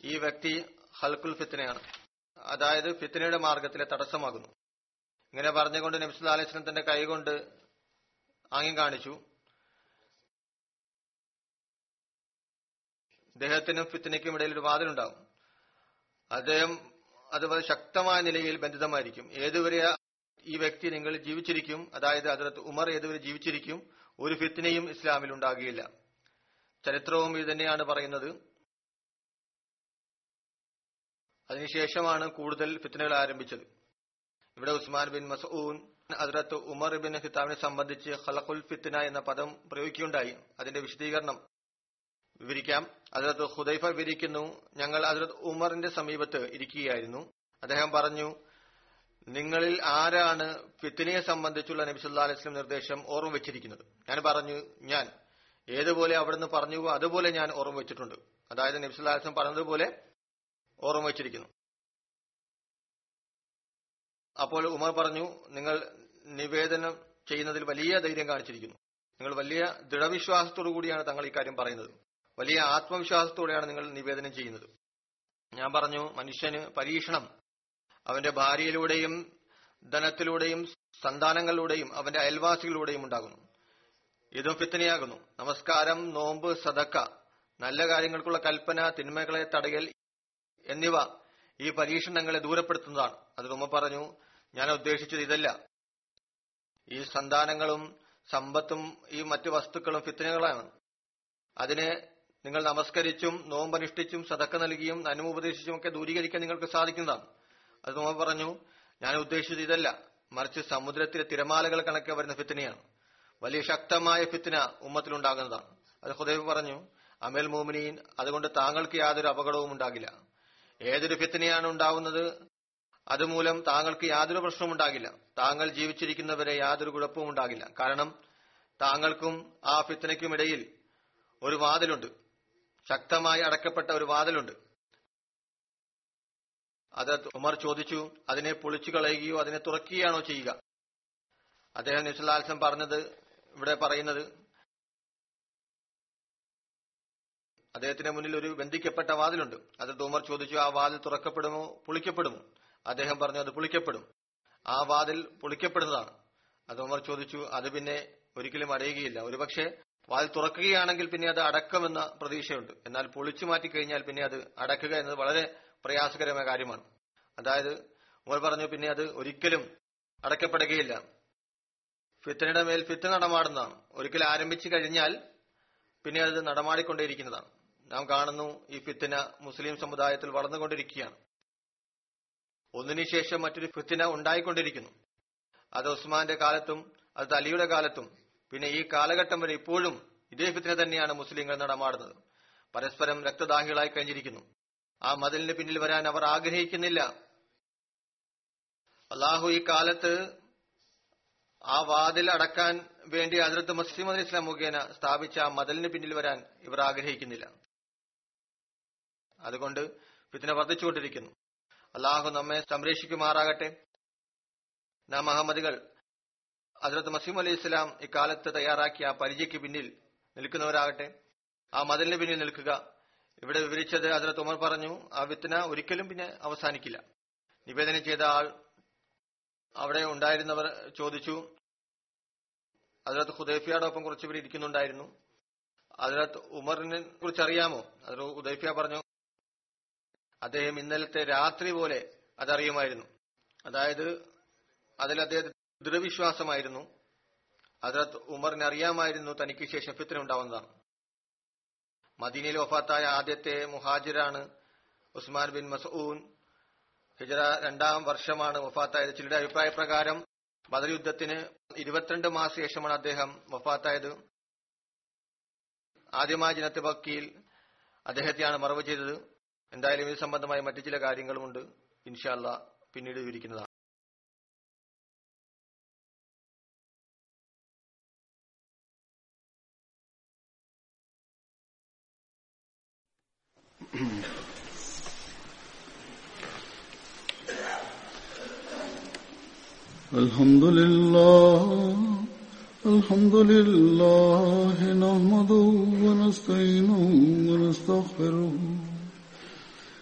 B: ഈ വ്യക്തി ഹൽക്കുൽ ഫിത്തനയാണ് അതായത് ഫിത്തനയുടെ മാർഗത്തിലെ തടസ്സമാകുന്നു. ഇങ്ങനെ പറഞ്ഞുകൊണ്ട് നബ്സുൽ അലൈസ്ലാം തന്റെ കൈകൊണ്ട് ആംഗ്യം കാണിച്ചു. അദ്ദേഹത്തിനും ഫിത്തനയ്ക്കും ഇടയിൽ ഒരു വാതിലുണ്ടാകും. അദ്ദേഹം അത് ശക്തമായ നിലയിൽ ബന്ധിതമായിരിക്കും. ഏതുവരെ ഈ വ്യക്തി നിങ്ങൾ ജീവിച്ചിരിക്കും അതായത് അതിലത്ത് ഉമർ ഏതുവരെ ജീവിച്ചിരിക്കും ഒരു ഫിത്തിനെയും ഇസ്ലാമിൽ ഉണ്ടാകുകയില്ല. ചരിത്രവും ഇത് തന്നെയാണ് പറയുന്നത്. അതിനുശേഷമാണ് കൂടുതൽ ഫിത്തനകൾ ആരംഭിച്ചത്. ഇവിടെ ഉസ്മാൻ ബിൻ മസൂൻ അതിലത്ത് ഉമർ ബിൻ ഹിത്താബിനെ സംബന്ധിച്ച് ഖലഖുൽ ഫിത്തന എന്ന പദം പ്രയോഗിക്കുകയുണ്ടായി. അതിന്റെ വിശദീകരണം വിവരിക്കാം. അതിലത്ത് ഹുദൈഫ വിവരിക്കുന്നു ഞങ്ങൾ അതിരത്ത് ഉമറിന്റെ സമീപത്ത് ഇരിക്കുകയായിരുന്നു. അദ്ദേഹം പറഞ്ഞു നിങ്ങളിൽ ആരാണ് ഫിത്തിനയെ സംബന്ധിച്ചുള്ള നബിസുല്ലാ അലൈസ്ലം നിർദ്ദേശം ഓർമ്മ വെച്ചിരിക്കുന്നത്? ഞാൻ പറഞ്ഞു ഞാൻ. ഏതുപോലെ അവിടുന്ന് പറഞ്ഞു അതുപോലെ ഞാൻ ഓർമ്മ വെച്ചിട്ടുണ്ട്. അതായത് നബിസുല്ലാ അലൈസ്ലം പറഞ്ഞതുപോലെ ഓർമ്മ വച്ചിരിക്കുന്നു. അപ്പോൾ ഉമർ പറഞ്ഞു നിങ്ങൾ നിവേദനം ചെയ്യുന്നതിൽ വലിയ ധൈര്യം കാണിച്ചിരിക്കുന്നു. നിങ്ങൾ വലിയ ദൃഢവിശ്വാസത്തോടു കൂടിയാണ് തങ്ങൾ ഇക്കാര്യം പറയുന്നത്. വലിയ ആത്മവിശ്വാസത്തോടെയാണ് നിങ്ങൾ നിവേദനം ചെയ്യുന്നത്. ഞാൻ പറഞ്ഞു മനുഷ്യന് പരീക്ഷണം അവന്റെ ഭാര്യയിലൂടെയും ധനത്തിലൂടെയും സന്താനങ്ങളിലൂടെയും അവന്റെ അയൽവാസികളിലൂടെയും ഉണ്ടാകുന്നു. ഇതും ഫിത്തനയാകുന്നു. നമസ്കാരം നോമ്പ് സദക്ക. നല്ല കാര്യങ്ങൾക്കുള്ള കൽപ്പന തിന്മകളെ തടയൽ എന്നിവ ഈ പരീക്ഷണങ്ങളെ ദൂരപ്പെടുത്തുന്നതാണ്. അത് ഉമ്മ പറഞ്ഞു ഞാൻ ഉദ്ദേശിച്ചത് ഇതല്ല. ഈ സന്താനങ്ങളും സമ്പത്തും ഈ മറ്റു വസ്തുക്കളും ഫിത്തനകളാണ്. അതിനെ നിങ്ങൾ നമസ്കരിച്ചും നോമ്പനുഷ്ഠിച്ചും സതക്ക നൽകിയും അനുമുപദേശിച്ചും ഒക്കെ ദൂരീകരിക്കാൻ നിങ്ങൾക്ക് സാധിക്കുന്നതാണ്. അത് നോമ്പ് പറഞ്ഞു ഞാൻ ഉദ്ദേശിച്ചത് ഇതല്ല. മറിച്ച് സമുദ്രത്തിലെ തിരമാലകൾ കണക്കെ വരുന്ന ഫിത്തനയാണ്. വലിയ ശക്തമായ ഫിത്തന ഉമ്മത്തിലുണ്ടാകുന്നതാണ്. അത് ഹുദൈബ് പറഞ്ഞു അമേൽ മോമിനിയും അതുകൊണ്ട് താങ്കൾക്ക് യാതൊരു അപകടവും ഉണ്ടാകില്ല. ഏതൊരു ഫിത്തിനെയാണ് ഉണ്ടാവുന്നത്? അതുമൂലം താങ്കൾക്ക് യാതൊരു പ്രശ്നവും ഉണ്ടാകില്ല. താങ്കൾ ജീവിച്ചിരിക്കുന്നവരെ യാതൊരു കുഴപ്പവും ഉണ്ടാകില്ല. കാരണം താങ്കൾക്കും ആ ഫിത്തനയ്ക്കും ഇടയിൽ ഒരു വാതിലുണ്ട്. ശക്തമായി അടക്കപ്പെട്ട ഒരു വാതിലുണ്ട്. അത് ഉമർ ചോദിച്ചു അതിനെ പൊളിച്ചു കളയുകയോ അതിനെ തുറക്കുകയാണോ ചെയ്യുക? അദ്ദേഹം നിസ്ലാൽസം പറഞ്ഞത് ഇവിടെ പറയുന്നത് അദ്ദേഹത്തിന്റെ മുന്നിൽ ഒരു ബന്ധിക്കപ്പെട്ട വാതിലുണ്ട്. അത് ഉമർ ചോദിച്ചു ആ വാതിൽ തുറക്കപ്പെടുമോ? പൊളിക്കപ്പെടുമോ? അദ്ദേഹം പറഞ്ഞു അത് പൊളിക്കപ്പെടും. ആ വാതിൽ പൊളിക്കപ്പെടുന്നതാണ്. അത് ഉമർ ചോദിച്ചു അത് പിന്നെ ഒരിക്കലും അടയുകയില്ല. ഒരുപക്ഷെ വാതിൽ തുറക്കുകയാണെങ്കിൽ പിന്നെ അത് അടക്കമെന്ന പ്രതീക്ഷയുണ്ട്. എന്നാൽ പൊളിച്ചു മാറ്റി കഴിഞ്ഞാൽ പിന്നെ അത് അടക്കുക എന്നത് വളരെ പ്രയാസകരമായ കാര്യമാണ്. അതായത് ഉമർ പറഞ്ഞു പിന്നെ അത് ഒരിക്കലും അടക്കപ്പെടുകയില്ല ഫിത്തനയുടെ മേൽ ഫിത്ത നടമാടുന്നതാണ്. ഒരിക്കൽ ആരംഭിച്ചു കഴിഞ്ഞാൽ പിന്നെ അത് നടമാടിക്കൊണ്ടേയിരിക്കുന്നതാണ്. നാം കാണുന്നു ഈ ഫിത്തിന മുസ്ലിം സമുദായത്തിൽ വളർന്നുകൊണ്ടിരിക്കുകയാണ്. ഒന്നിനു ശേഷം മറ്റൊരു ഫിത്തിന ഉണ്ടായിക്കൊണ്ടിരിക്കുന്നു. അത് ഉസ്മാന്റെ കാലത്തും അത് അലിയുടെ കാലത്തും പിന്നെ ഈ കാലഘട്ടം വരെ ഇപ്പോഴും ഇതേ ഫിത്തിന തന്നെയാണ് മുസ്ലിങ്ങൾ നടമാടുന്നത്. പരസ്പരം രക്തദാഹികളായി കഴിഞ്ഞിരിക്കുന്നു. ആ മതിലിന് പിന്നിൽ വരാൻ അവർ ആഗ്രഹിക്കുന്നില്ല. അള്ളാഹു ഈ കാലത്ത് ആ വാതിൽ അടക്കാൻ വേണ്ടി അതിർത്ത് മുസ്ലിം അലി ഇസ്ലാം മുഖേന സ്ഥാപിച്ച ആ മതിലിന് പിന്നിൽ വരാൻ ഇവർ ആഗ്രഹിക്കുന്നില്ല. അതുകൊണ്ട് ഫിത്തിന വർദ്ധിച്ചുകൊണ്ടിരിക്കുന്നു. അള്ളാഹു നമ്മെ സംരക്ഷിക്കുമാറാകട്ടെ. നാം അഹമ്മദികൾ ഹജറത്ത് മസീം അലി ഇസ്ലാം ഇക്കാലത്ത് തയ്യാറാക്കിയ ആ പരിചയ്ക്ക് പിന്നിൽ നിൽക്കുന്നവരാകട്ടെ. ആ മതിലിന് പിന്നിൽ നിൽക്കുക. ഇവിടെ വിവരിച്ചത് ഹജറത്ത് ഉമർ പറഞ്ഞു ആ വിത്തന ഒരിക്കലും പിന്നെ അവസാനിക്കില്ല. നിവേദനം ചെയ്ത ആൾ അവിടെ ഉണ്ടായിരുന്നവർ ചോദിച്ചു അതിലത്ത് ഹുദൈഫിയോടൊപ്പം കുറച്ചുപേർ ഇരിക്കുന്നുണ്ടായിരുന്നു. അതിലത്ത് ഉമറിനെ കുറിച്ച് അറിയാമോ അതിൽ ഹുദൈഫിയ പറഞ്ഞു അദ്ദേഹം ഇന്നലത്തെ രാത്രി പോലെ അതറിയുമായിരുന്നു. അതായത് അതിൽ അദ്ദേഹത്തിന് ദൃഢവിശ്വാസമായിരുന്നു. അതിനകത്ത് ഉമറിന് അറിയാമായിരുന്നു തനിക്ക് ശേഷം ഫിത്ര ഉണ്ടാവുന്നതാണ്. മദീനയിൽ വഫാത്തായ ആദ്യത്തെ മുഹാജിറാണ് ഉസ്മാൻ ബിൻ മസൂൻ ഹിജറ രണ്ടാം വർഷമാണ് വഫാത്തായത്. ചിലരുടെ അഭിപ്രായ പ്രകാരം ബദർ യുദ്ധത്തിന് ഇരുപത്തിരണ്ട് മാസ ശേഷമാണ് അദ്ദേഹം വഫാത്തായത്. ആദ്യമായ ജനത്തെ ബക്കിയിൽ അദ്ദേഹത്തെയാണ് മറവ് ചെയ്തത്. എന്തായാലും ഇത് സംബന്ധമായ മറ്റു ചില കാര്യങ്ങളുമുണ്ട് ഇൻഷാല്ല പിന്നീട് വിവരിക്കുന്നതാണ്
A: الحمد لله الحمد لله نحمده ونستعينه ونستغفره